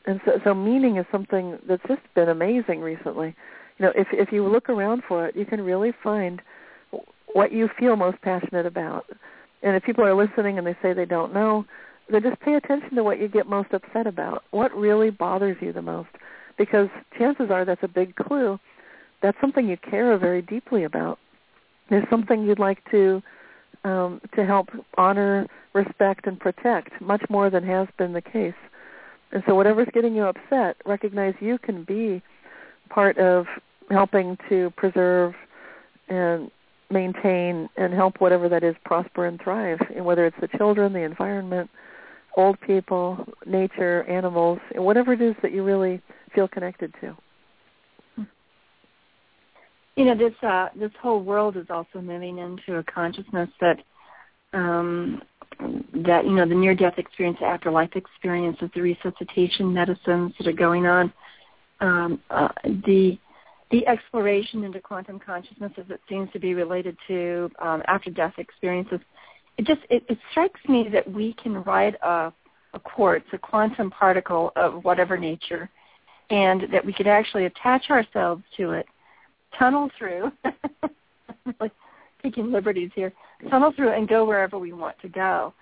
And so so meaning is something that's just been amazing recently. You know if if you look around for it you can really find what you feel most passionate about. And if people are listening and they say they don't know then just pay attention to what you get most upset about what really bothers you the most because chances are that's a big clue that's something you care very deeply about. There's something you'd like to um, to help honor, respect, and protect much more than has been the case. And so, whatever's getting you upset, recognize you can be part of helping to preserve and maintain and help whatever that is prosper and thrive. And whether it's the children, the environment, old people, nature, animals, whatever it is that you really feel connected to. you know this uh, this whole world is also moving into a consciousness that um, that you know the near death experience, afterlife experiences, the resuscitation medicines that are going on, um, uh, the the exploration into quantum consciousness as it seems to be related to um, after death experiences. It just it, it strikes me that we can ride a a quark, a quantum particle of whatever nature, and that we could actually attach ourselves to it, tunnel through, like taking liberties here, tunnel through and go wherever we want to go.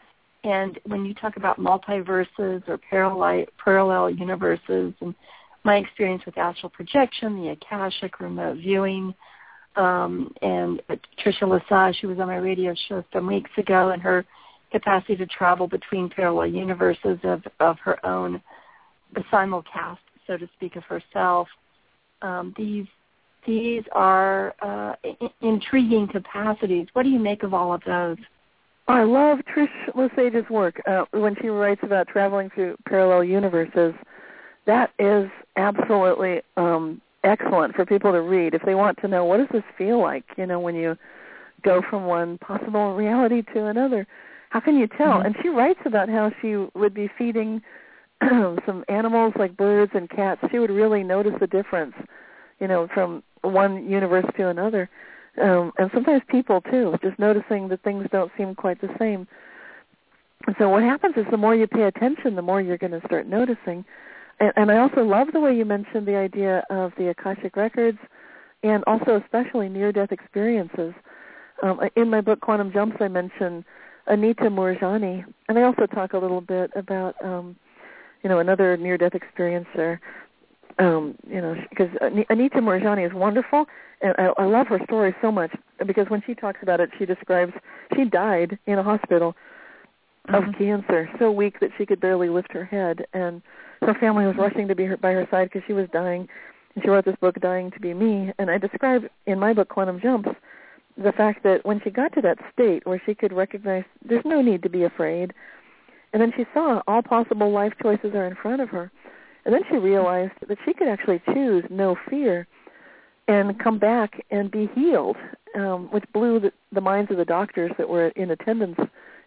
And when you talk about multiverses or parallel, parallel universes, and my experience with astral projection, the Akashic remote viewing, um, and Tricia Lesage, who was on my radio show some weeks ago, and her capacity to travel between parallel universes of, of her own, the simulcast, so to speak, of herself. Um, these these are uh, I- intriguing capacities. What do you make of all of those? I love Trish Lesage's work uh, when she writes about traveling through parallel universes. That is absolutely um, excellent for people to read if they want to know what does this feel like. You know, when you go from one possible reality to another. How can you tell? Mhm. And she writes about how she would be feeding some animals like birds and cats. She would really notice the difference, you know, from one universe to another. Um, and sometimes people too, just noticing that things don't seem quite the same. And so what happens is the more you pay attention, the more you're going to start noticing. And, and I also love the way you mentioned the idea of the Akashic records and also especially near-death experiences. Um, in my book Quantum Jumps, I mention Anita Moorjani, and I also talk a little bit about, um, you know, another near-death experiencer. Um, you know, because Anita Moorjani is wonderful, and I, I love her story so much because when she talks about it, she describes she died in a hospital of Mhm. cancer, so weak that she could barely lift her head, and her family was rushing to be her, by her side because she was dying. And she wrote this book, Dying to Be Me, and I describe in my book, Quantum Jumps, the fact that when she got to that state where she could recognize there's no need to be afraid, and then she saw all possible life choices are in front of her, and then she realized that she could actually choose no fear and come back and be healed, um, which blew the, the minds of the doctors that were in attendance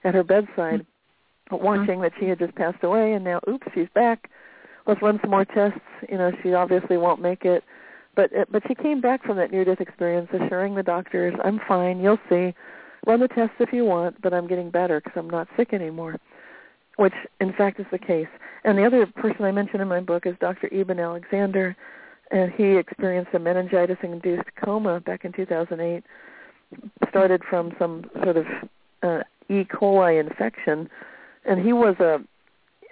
at her bedside, watching that she had just passed away, and now, oops, she's back. Let's run some more tests. You know, she obviously won't make it. But uh, but she came back from that near-death experience, assuring the doctors, "I'm fine. You'll see. Run the tests if you want, but I'm getting better because I'm not sick anymore." Which, in fact, is the case. And the other person I mentioned in my book is Dr. Eben Alexander, and he experienced a meningitis-induced coma back in 2008. Started from some sort of uh, E. coli infection, and he was a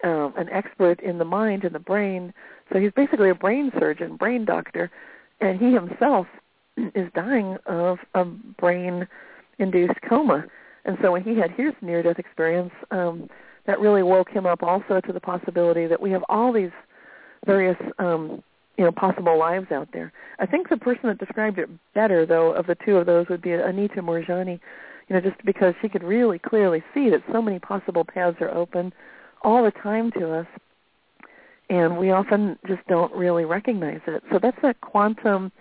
um, an expert in the mind and the brain. So he's basically a brain surgeon, brain doctor, and he himself is dying of a brain-induced coma. And so when he had his near-death experience, um, that really woke him up also to the possibility that we have all these various um, you know possible lives out there. I think the person that described it better, though, of the two of those would be Anita Moorjani. You know, just because she could really clearly see that so many possible paths are open all the time to us, and we often just don't really recognize it. So that's that quantum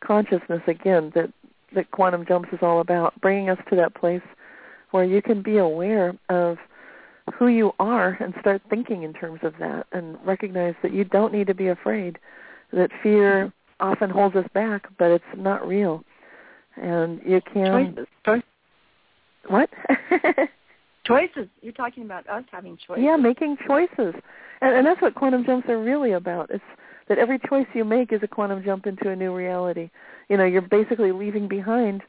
consciousness again that that quantum jumps is all about, bringing us to that place where you can be aware of who you are and start thinking in terms of that and recognize that you don't need to be afraid that fear often holds us back but it's not real and you can choices. Choices. what choices. You're talking about us having choices. yeah making choices and, and that's what quantum jumps are really about it's that every choice you make is a quantum jump into a new reality you know you're basically leaving behind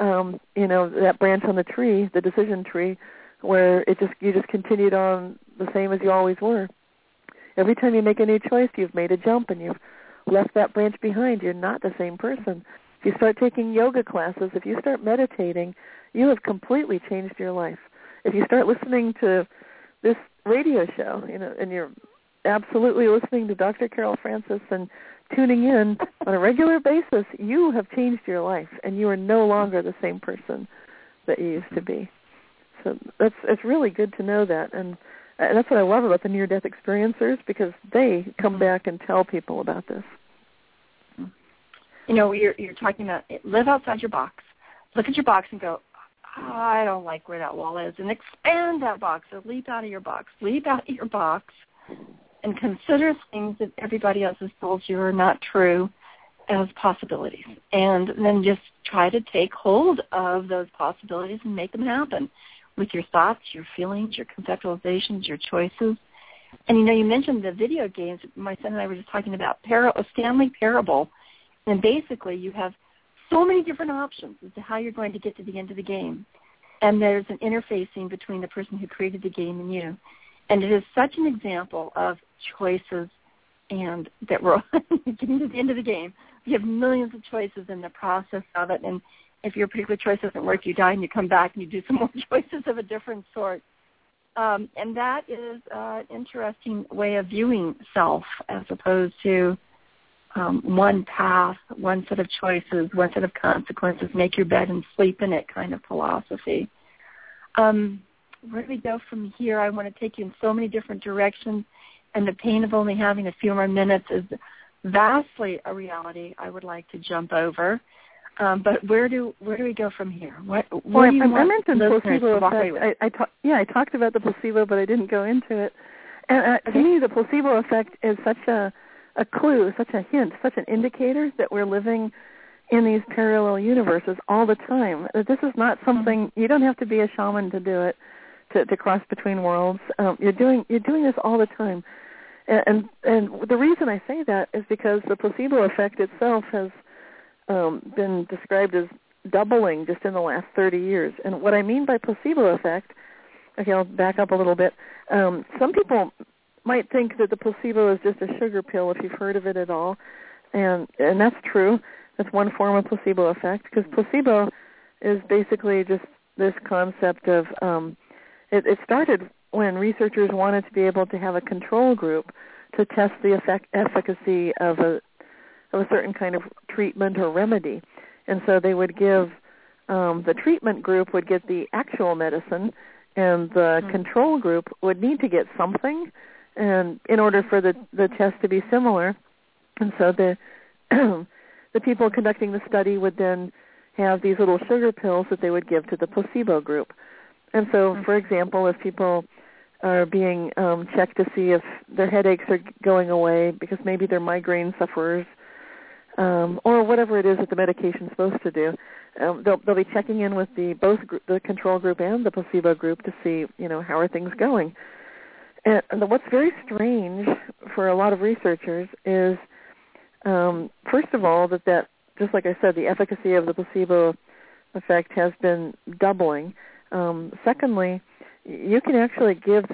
um you know that branch on the tree the decision tree where it just you just continued on the same as you always were. Every time you make a new choice, you've made a jump and you've left that branch behind. You're not the same person. If you start taking yoga classes, if you start meditating, you have completely changed your life. If you start listening to this radio show, you know, and you're absolutely listening to Dr. Carol Francis and tuning in on a regular basis, you have changed your life and you are no longer the same person that you used to be. So that's it's really good to know that, and, and that's what I love about the near-death experiencers because they come back and tell people about this. You know, you're you're talking about live outside your box. Look at your box and go, I don't like where that wall is, and expand that box. So leap out of your box. Leap out of your box, and consider things that everybody else has told you are not true as possibilities, and then just try to take hold of those possibilities and make them happen with your thoughts, your feelings, your conceptualizations, your choices. And you know, you mentioned the video games. My son and I were just talking about Par- Stanley Parable, and basically you have so many different options as to how you're going to get to the end of the game. And there's an interfacing between the person who created the game and you. And it is such an example of choices and that we're getting to the end of the game. You have millions of choices in the process of it. And if your particular choice doesn't work, you die and you come back and you do some more choices of a different sort. Um, and that is uh, an interesting way of viewing self as opposed to um, one path, one set of choices, one set of consequences, make your bed and sleep in it kind of philosophy. Um, where do we go from here? I want to take you in so many different directions, and the pain of only having a few more minutes is vastly a reality I would like to jump over. Um, but where do where do we go from here? What, what well, do you I, want I mentioned placebo effect. I, I ta- yeah, I talked about the placebo, but I didn't go into it. And uh, okay. to me, the placebo effect is such a a clue, such a hint, such an indicator that we're living in these parallel universes all the time. That this is not something you don't have to be a shaman to do it, to, to cross between worlds. Um, you're doing you're doing this all the time, and, and and the reason I say that is because the placebo effect itself has um, been described as doubling just in the last 30 years. And what I mean by placebo effect, okay, I'll back up a little bit. Um, some people might think that the placebo is just a sugar pill if you've heard of it at all, and and that's true. That's one form of placebo effect because placebo is basically just this concept of um, it, it started when researchers wanted to be able to have a control group to test the effect, efficacy of a of a certain kind of treatment or remedy, and so they would give um, the treatment group would get the actual medicine, and the mm-hmm. control group would need to get something and in order for the the test to be similar, and so the the people conducting the study would then have these little sugar pills that they would give to the placebo group. And so, mm-hmm. for example, if people are being um, checked to see if their headaches are going away because maybe they're migraine sufferers, um, or whatever it is that the medication's supposed to do, um, they'll they'll be checking in with the both gr- the control group and the placebo group to see you know how are things going. And what's very strange for a lot of researchers is, um, first of all, that that just like I said, the efficacy of the placebo effect has been doubling. Um, secondly, you can actually give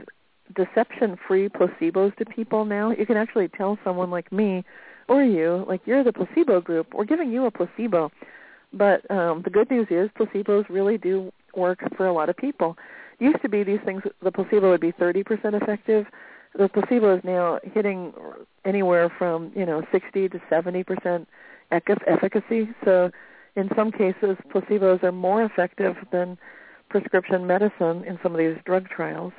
deception-free placebos to people now. You can actually tell someone like me or you, like you're the placebo group. We're giving you a placebo. But um, the good news is placebos really do work for a lot of people used to be these things the placebo would be 30% effective. The placebo is now hitting anywhere from you know 60 to 70% efficacy. So in some cases placebos are more effective than prescription medicine in some of these drug trials.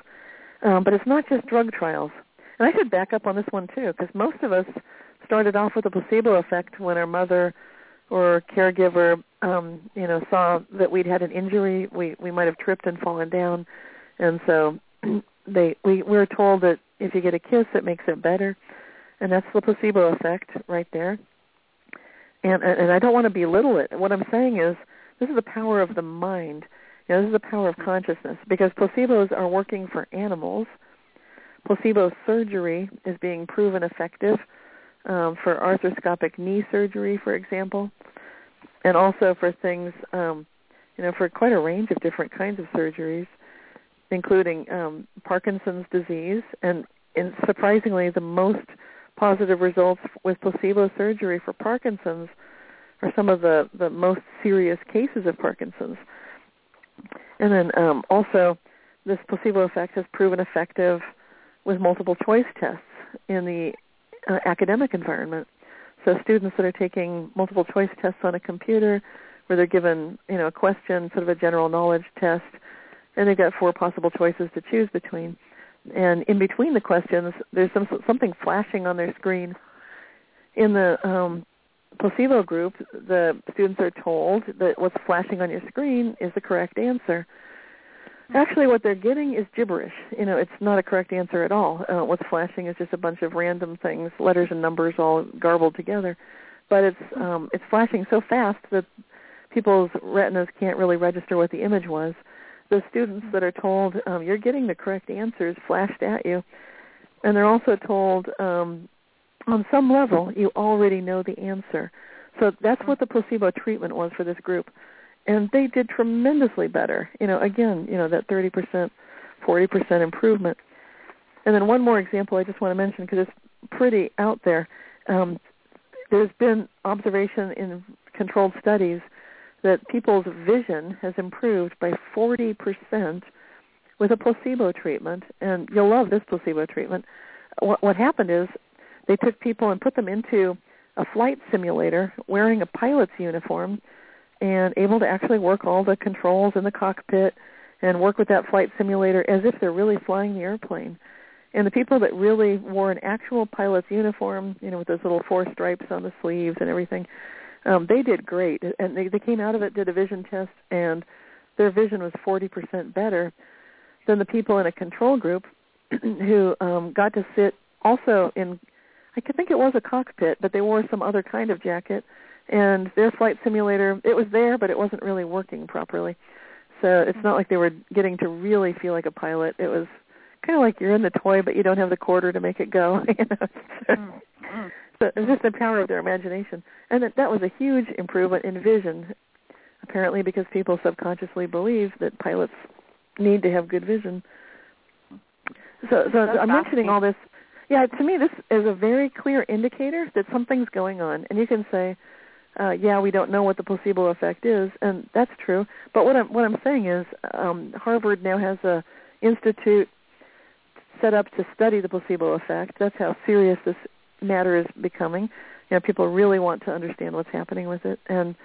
Um, but it's not just drug trials. And i should back up on this one too because most of us started off with a placebo effect when our mother or caregiver um you know saw that we'd had an injury we we might have tripped and fallen down. And so they we we're told that if you get a kiss it makes it better. And that's the placebo effect right there. And and I don't want to belittle it. What I'm saying is this is the power of the mind. You know, this is the power of consciousness. Because placebos are working for animals. Placebo surgery is being proven effective um, for arthroscopic knee surgery, for example, and also for things, um, you know, for quite a range of different kinds of surgeries, including um, Parkinson's disease, and, and surprisingly, the most positive results with placebo surgery for Parkinson's are some of the, the most serious cases of Parkinson's. And then um, also, this placebo effect has proven effective with multiple choice tests in the uh, academic environment. So students that are taking multiple choice tests on a computer, where they're given you know a question, sort of a general knowledge test, and they've got four possible choices to choose between. And in between the questions, there's some something flashing on their screen. In the um, placebo group, the students are told that what's flashing on your screen is the correct answer. Actually, what they're getting is gibberish. You know, it's not a correct answer at all. Uh, what's flashing is just a bunch of random things, letters and numbers all garbled together. But it's um, it's flashing so fast that people's retinas can't really register what the image was. The students that are told um, you're getting the correct answers flashed at you, and they're also told um, on some level you already know the answer. So that's what the placebo treatment was for this group. And they did tremendously better. You know, again, you know, that 30%, 40% improvement. And then one more example I just want to mention because it's pretty out there. Um, there's been observation in controlled studies that people's vision has improved by 40% with a placebo treatment. And you'll love this placebo treatment. What, what happened is they took people and put them into a flight simulator wearing a pilot's uniform and able to actually work all the controls in the cockpit and work with that flight simulator as if they're really flying the airplane. And the people that really wore an actual pilot's uniform, you know, with those little four stripes on the sleeves and everything, um, they did great. And they, they came out of it, did a vision test, and their vision was 40% better than the people in a control group who um, got to sit also in I think it was a cockpit, but they wore some other kind of jacket. And their flight simulator, it was there, but it wasn't really working properly. So it's not like they were getting to really feel like a pilot. It was kind of like you're in the toy, but you don't have the quarter to make it go. you know? so, mm-hmm. so it's just the power of their imagination, and that that was a huge improvement in vision. Apparently, because people subconsciously believe that pilots need to have good vision. So, so I'm mentioning all this yeah, to me, this is a very clear indicator that something's going on. And you can say, uh, yeah, we don't know what the placebo effect is, and that's true. But what I'm what I'm saying is, um, Harvard now has a institute set up to study the placebo effect. That's how serious this matter is becoming. You know, people really want to understand what's happening with it, and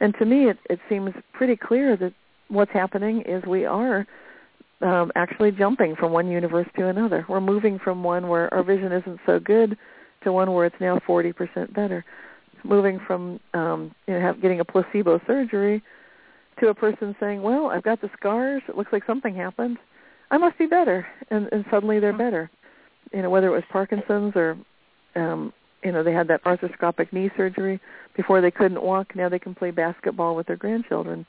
and to me, it it seems pretty clear that what's happening is we are um, actually jumping from one universe to another. We're moving from one where our vision isn't so good to one where it's now 40% better. Moving from um, you know have, getting a placebo surgery to a person saying, "Well, I've got the scars. It looks like something happened. I must be better," and, and suddenly they're better. You know, whether it was Parkinson's or um, you know they had that arthroscopic knee surgery before they couldn't walk. Now they can play basketball with their grandchildren.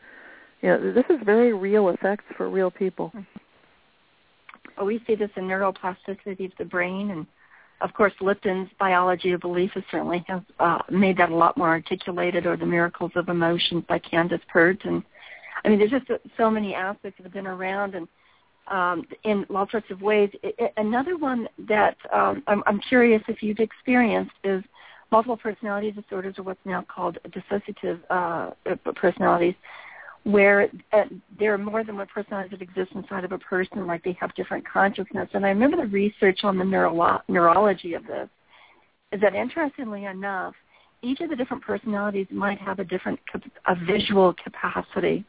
You know, this is very real effects for real people. Well, we see this in neuroplasticity of the brain, and of course, Lipton's biology of belief has certainly has uh, made that a lot more articulated, or the miracles of emotions by Candace Pert, and I mean, there's just so many aspects that have been around, and um, in all sorts of ways. It, it, another one that um, I'm, I'm curious if you've experienced is multiple personality disorders, or what's now called dissociative uh, personalities where uh, there are more than one personality that exists inside of a person, like they have different consciousness. And I remember the research on the neuro- neurology of this is that interestingly enough, each of the different personalities might have a different a visual capacity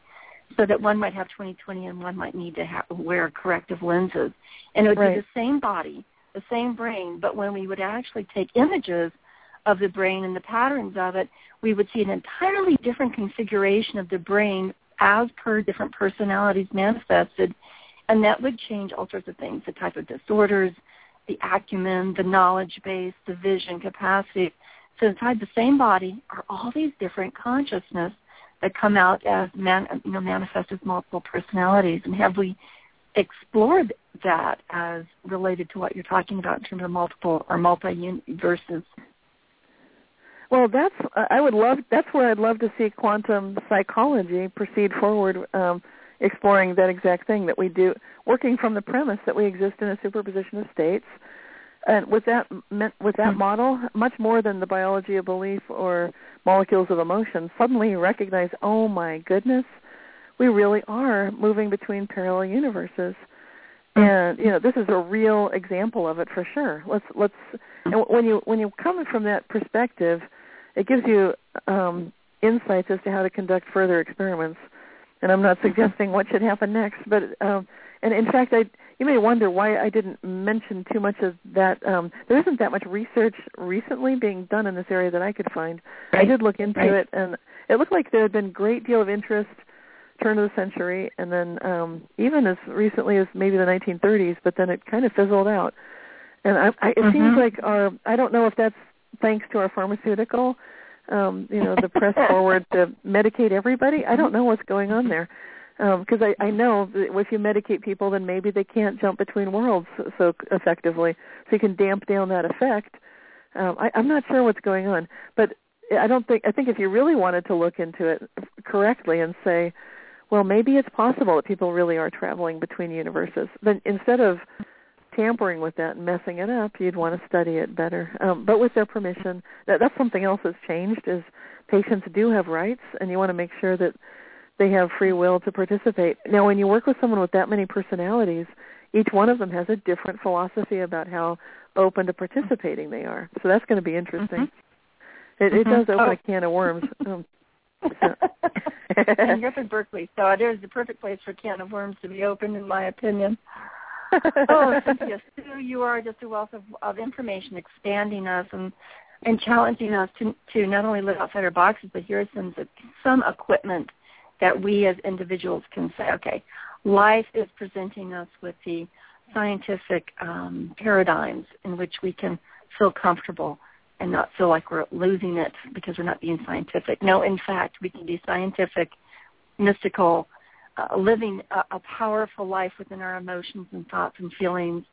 so that one might have 20/20 and one might need to have, wear corrective lenses. And it would right. be the same body, the same brain, but when we would actually take images of the brain and the patterns of it, we would see an entirely different configuration of the brain as per different personalities manifested, and that would change all sorts of things, the type of disorders, the acumen, the knowledge base, the vision capacity. So inside the same body are all these different consciousness that come out as man, you know, manifest as multiple personalities. And have we explored that as related to what you're talking about in terms of multiple or multi-universes? Well, that's I would love. That's where I'd love to see quantum psychology proceed forward, um, exploring that exact thing that we do, working from the premise that we exist in a superposition of states, and with that with that mm-hmm. model, much more than the biology of belief or molecules of emotion, suddenly you recognize, oh my goodness, we really are moving between parallel universes and you know this is a real example of it for sure let's let's and when you when you come from that perspective it gives you um, insights as to how to conduct further experiments. And I'm not suggesting what should happen next, but um, and in fact, I you may wonder why I didn't mention too much of that. Um, there isn't that much research recently being done in this area that I could find. Right. I did look into right. it, and it looked like there had been a great deal of interest turn of the century, and then um, even as recently as maybe the 1930s. But then it kind of fizzled out, and I, I, it mm-hmm. seems like our I don't know if that's thanks to our pharmaceutical, um, you know, the press forward to medicate everybody. I don't know what's going on there because um, I, I know that if you medicate people, then maybe they can't jump between worlds so, so effectively. So you can damp down that effect. Um, I, I'm not sure what's going on, but I don't think I think if you really wanted to look into it correctly and say, well, maybe it's possible that people really are traveling between universes, then instead of tampering with that and messing it up, you'd want to study it better. Um, but with their permission, that, that's something else that's changed. Is patients do have rights, and you want to make sure that they have free will to participate. Now, when you work with someone with that many personalities, each one of them has a different philosophy about how open to participating they are. So that's going to be interesting. Mm-hmm. It, it mm-hmm. does open oh. a can of worms. Um, and you're in Berkeley, so it is the perfect place for a can of worms to be opened, in my opinion. Oh, Cynthia Sue, you are just a wealth of, of information, expanding us and and challenging us to to not only live outside our boxes, but here's some some equipment that we as individuals can say, okay, life is presenting us with the scientific um, paradigms in which we can feel comfortable and not feel like we're losing it because we're not being scientific. No, in fact, we can be scientific, mystical, uh, living a, a powerful life within our emotions and thoughts and feelings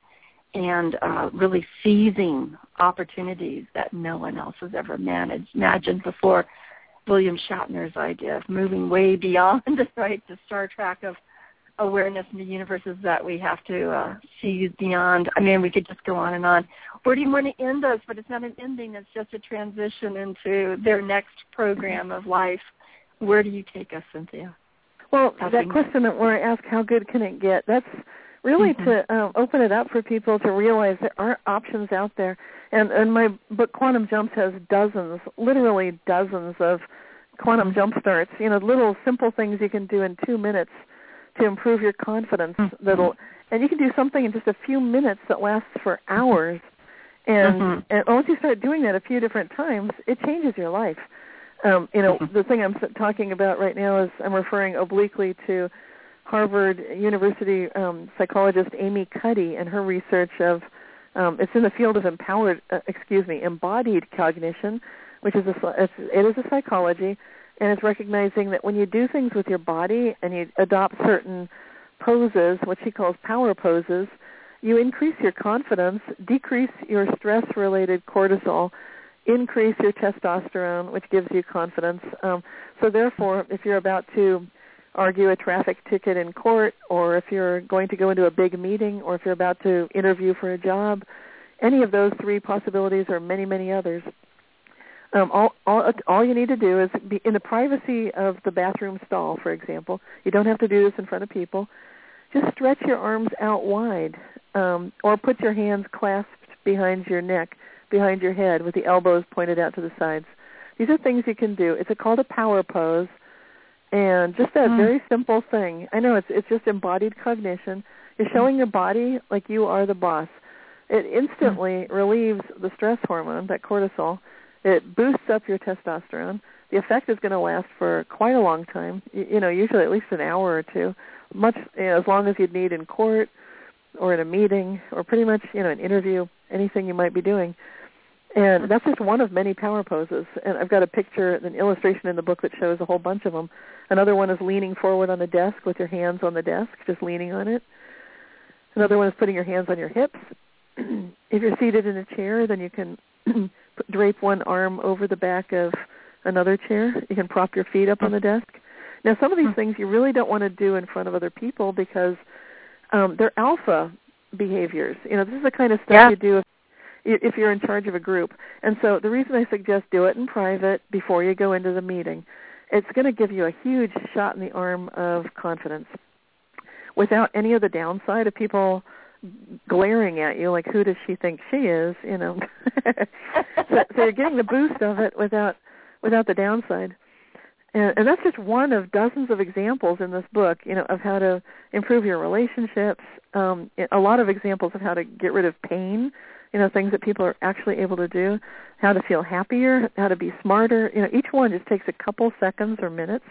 and uh, really seizing opportunities that no one else has ever managed, imagined before William Shatner's idea of moving way beyond, right, the Star Trek of awareness in the universes that we have to uh, seize beyond. I mean, we could just go on and on. Where do you want to end us? But it's not an ending. It's just a transition into their next program of life. Where do you take us, Cynthia? Well, that question that where I ask, how good can it get? That's really mm-hmm. to um, open it up for people to realize there are options out there. And and my book Quantum Jumps has dozens, literally dozens of quantum jump starts. You know, little simple things you can do in two minutes to improve your confidence. Mm-hmm. That'll and you can do something in just a few minutes that lasts for hours. And mm-hmm. and once you start doing that a few different times, it changes your life. Um, you know, Mm-hmm. the thing I'm talking about right now is I'm referring obliquely to Harvard University um, psychologist Amy Cuddy and her research of um, it's in the field of empowered, uh, excuse me, embodied cognition, which is a it's, it is a psychology, and it's recognizing that when you do things with your body and you adopt certain poses, what she calls power poses, you increase your confidence, decrease your stress-related cortisol, increase your testosterone, which gives you confidence. Um, so therefore, if you're about to argue a traffic ticket in court, or if you're going to go into a big meeting, or if you're about to interview for a job, any of those three possibilities, or many, many others. Um, all, all, all you need to do is be in the privacy of the bathroom stall, for example. You don't have to do this in front of people. Just stretch your arms out wide, um, or put your hands clasped behind your neck, behind your head, with the elbows pointed out to the sides. These are things you can do. It's a, called a power pose, and just that Mm. very simple thing. I know it's it's just embodied cognition. You're showing your body like you are the boss. It instantly relieves the stress hormone, that cortisol. It boosts up your testosterone. The effect is going to last for quite a long time. You, you know, usually at least an hour or two, much you know, as long as you'd need in court or in a meeting or pretty much you know an interview, anything you might be doing. And that's just one of many power poses. And I've got a picture, an illustration in the book that shows a whole bunch of them. Another one is leaning forward on the desk with your hands on the desk, just leaning on it. Another one is putting your hands on your hips. if you're seated in a chair, then you can drape one arm over the back of another chair. You can prop your feet up on the desk. Now, some of these things you really don't want to do in front of other people because um, they're alpha behaviors. You know, this is the kind of stuff Yeah. you do if, if you're in charge of a group. And so the reason I suggest do it in private before you go into the meeting, it's going to give you a huge shot in the arm of confidence without any of the downside of people glaring at you like who does she think she is you know so, so you're getting the boost of it without without the downside And, and that's just one of dozens of examples in this book, you know, of how to improve your relationships. Um, a lot of examples of how to get rid of pain, you know, things that people are actually able to do, how to feel happier, how to be smarter. You know, each one just takes a couple seconds or minutes.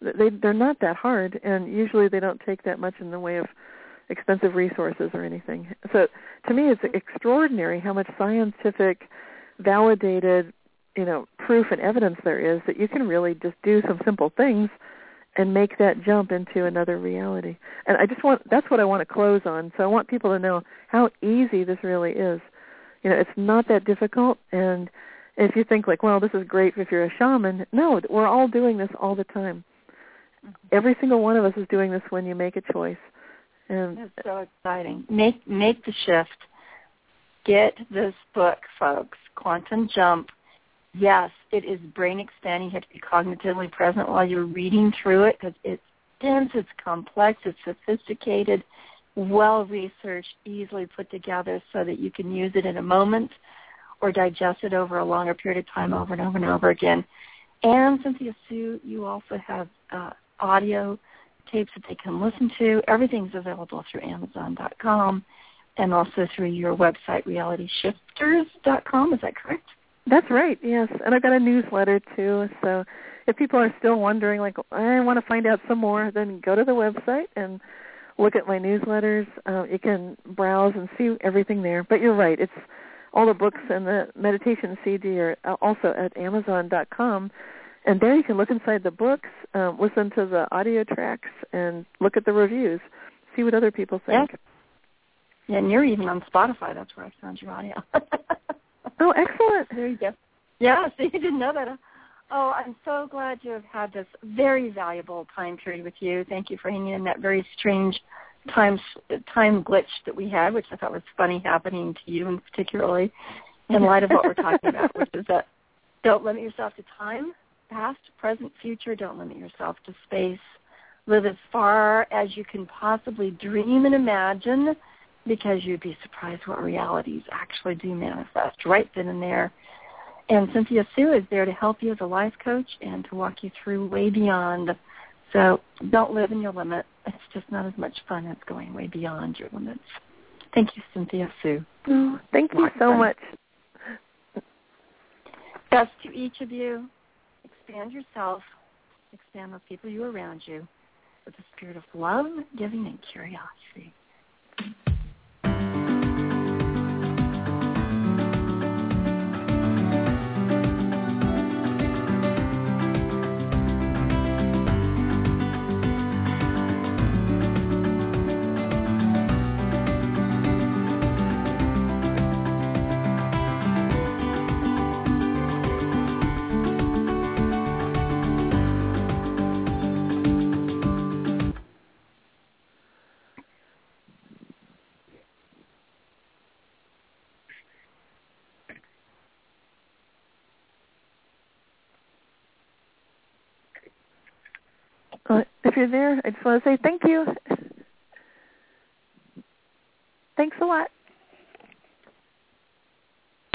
They they're not that hard, and usually they don't take that much in the way of expensive resources or anything. So to me, it's extraordinary how much scientific, validated you know proof and evidence there is that you can really just do some simple things and make that jump into another reality. And I just want that's what I want to close on. So I want people to know how easy this really is. You know, it's not that difficult and if you think like, well, this is great if you're a shaman, no, we're all doing this all the time. Mm-hmm. Every single one of us is doing this when you make a choice. And it's so exciting. Make make the shift. Get this book, folks. Quantum Jump yes, it is brain expanding. You have to be cognitively present while you're reading through it because it's dense, it's complex, it's sophisticated, well researched, easily put together so that you can use it in a moment or digest it over a longer period of time over and over and over again. And Cynthia Sue, you also have uh, audio tapes that they can listen to. Everything's available through Amazon.com and also through your website, realityshifters.com. Is that correct? That's right. Yes, and I've got a newsletter too. So if people are still wondering, like I want to find out some more, then go to the website and look at my newsletters. Uh, you can browse and see everything there. But you're right. It's all the books and the meditation CD are also at Amazon.com. And there you can look inside the books, um, listen to the audio tracks, and look at the reviews, see what other people think. Yeah. Yeah, and you're even on Spotify. That's where I found your audio. Oh, excellent. There you go. Yeah, so you didn't know that. Oh, I'm so glad to have had this very valuable time period with you. Thank you for hanging in that very strange time time glitch that we had, which I thought was funny happening to you, and particularly in light of what we're talking about, which is that don't limit yourself to time, past, present, future. Don't limit yourself to space. Live as far as you can possibly dream and imagine because you'd be surprised what realities actually do manifest right then and there. And Cynthia Sue is there to help you as a life coach and to walk you through way beyond. So don't live in your limit. It's just not as much fun as going way beyond your limits. Thank you, Cynthia Sue. Oh, thank you so much. Best to each of you. Expand yourself. Expand those people you around you with the spirit of love, giving, and curiosity. If you're there, I just want to say thank you. Thanks a lot.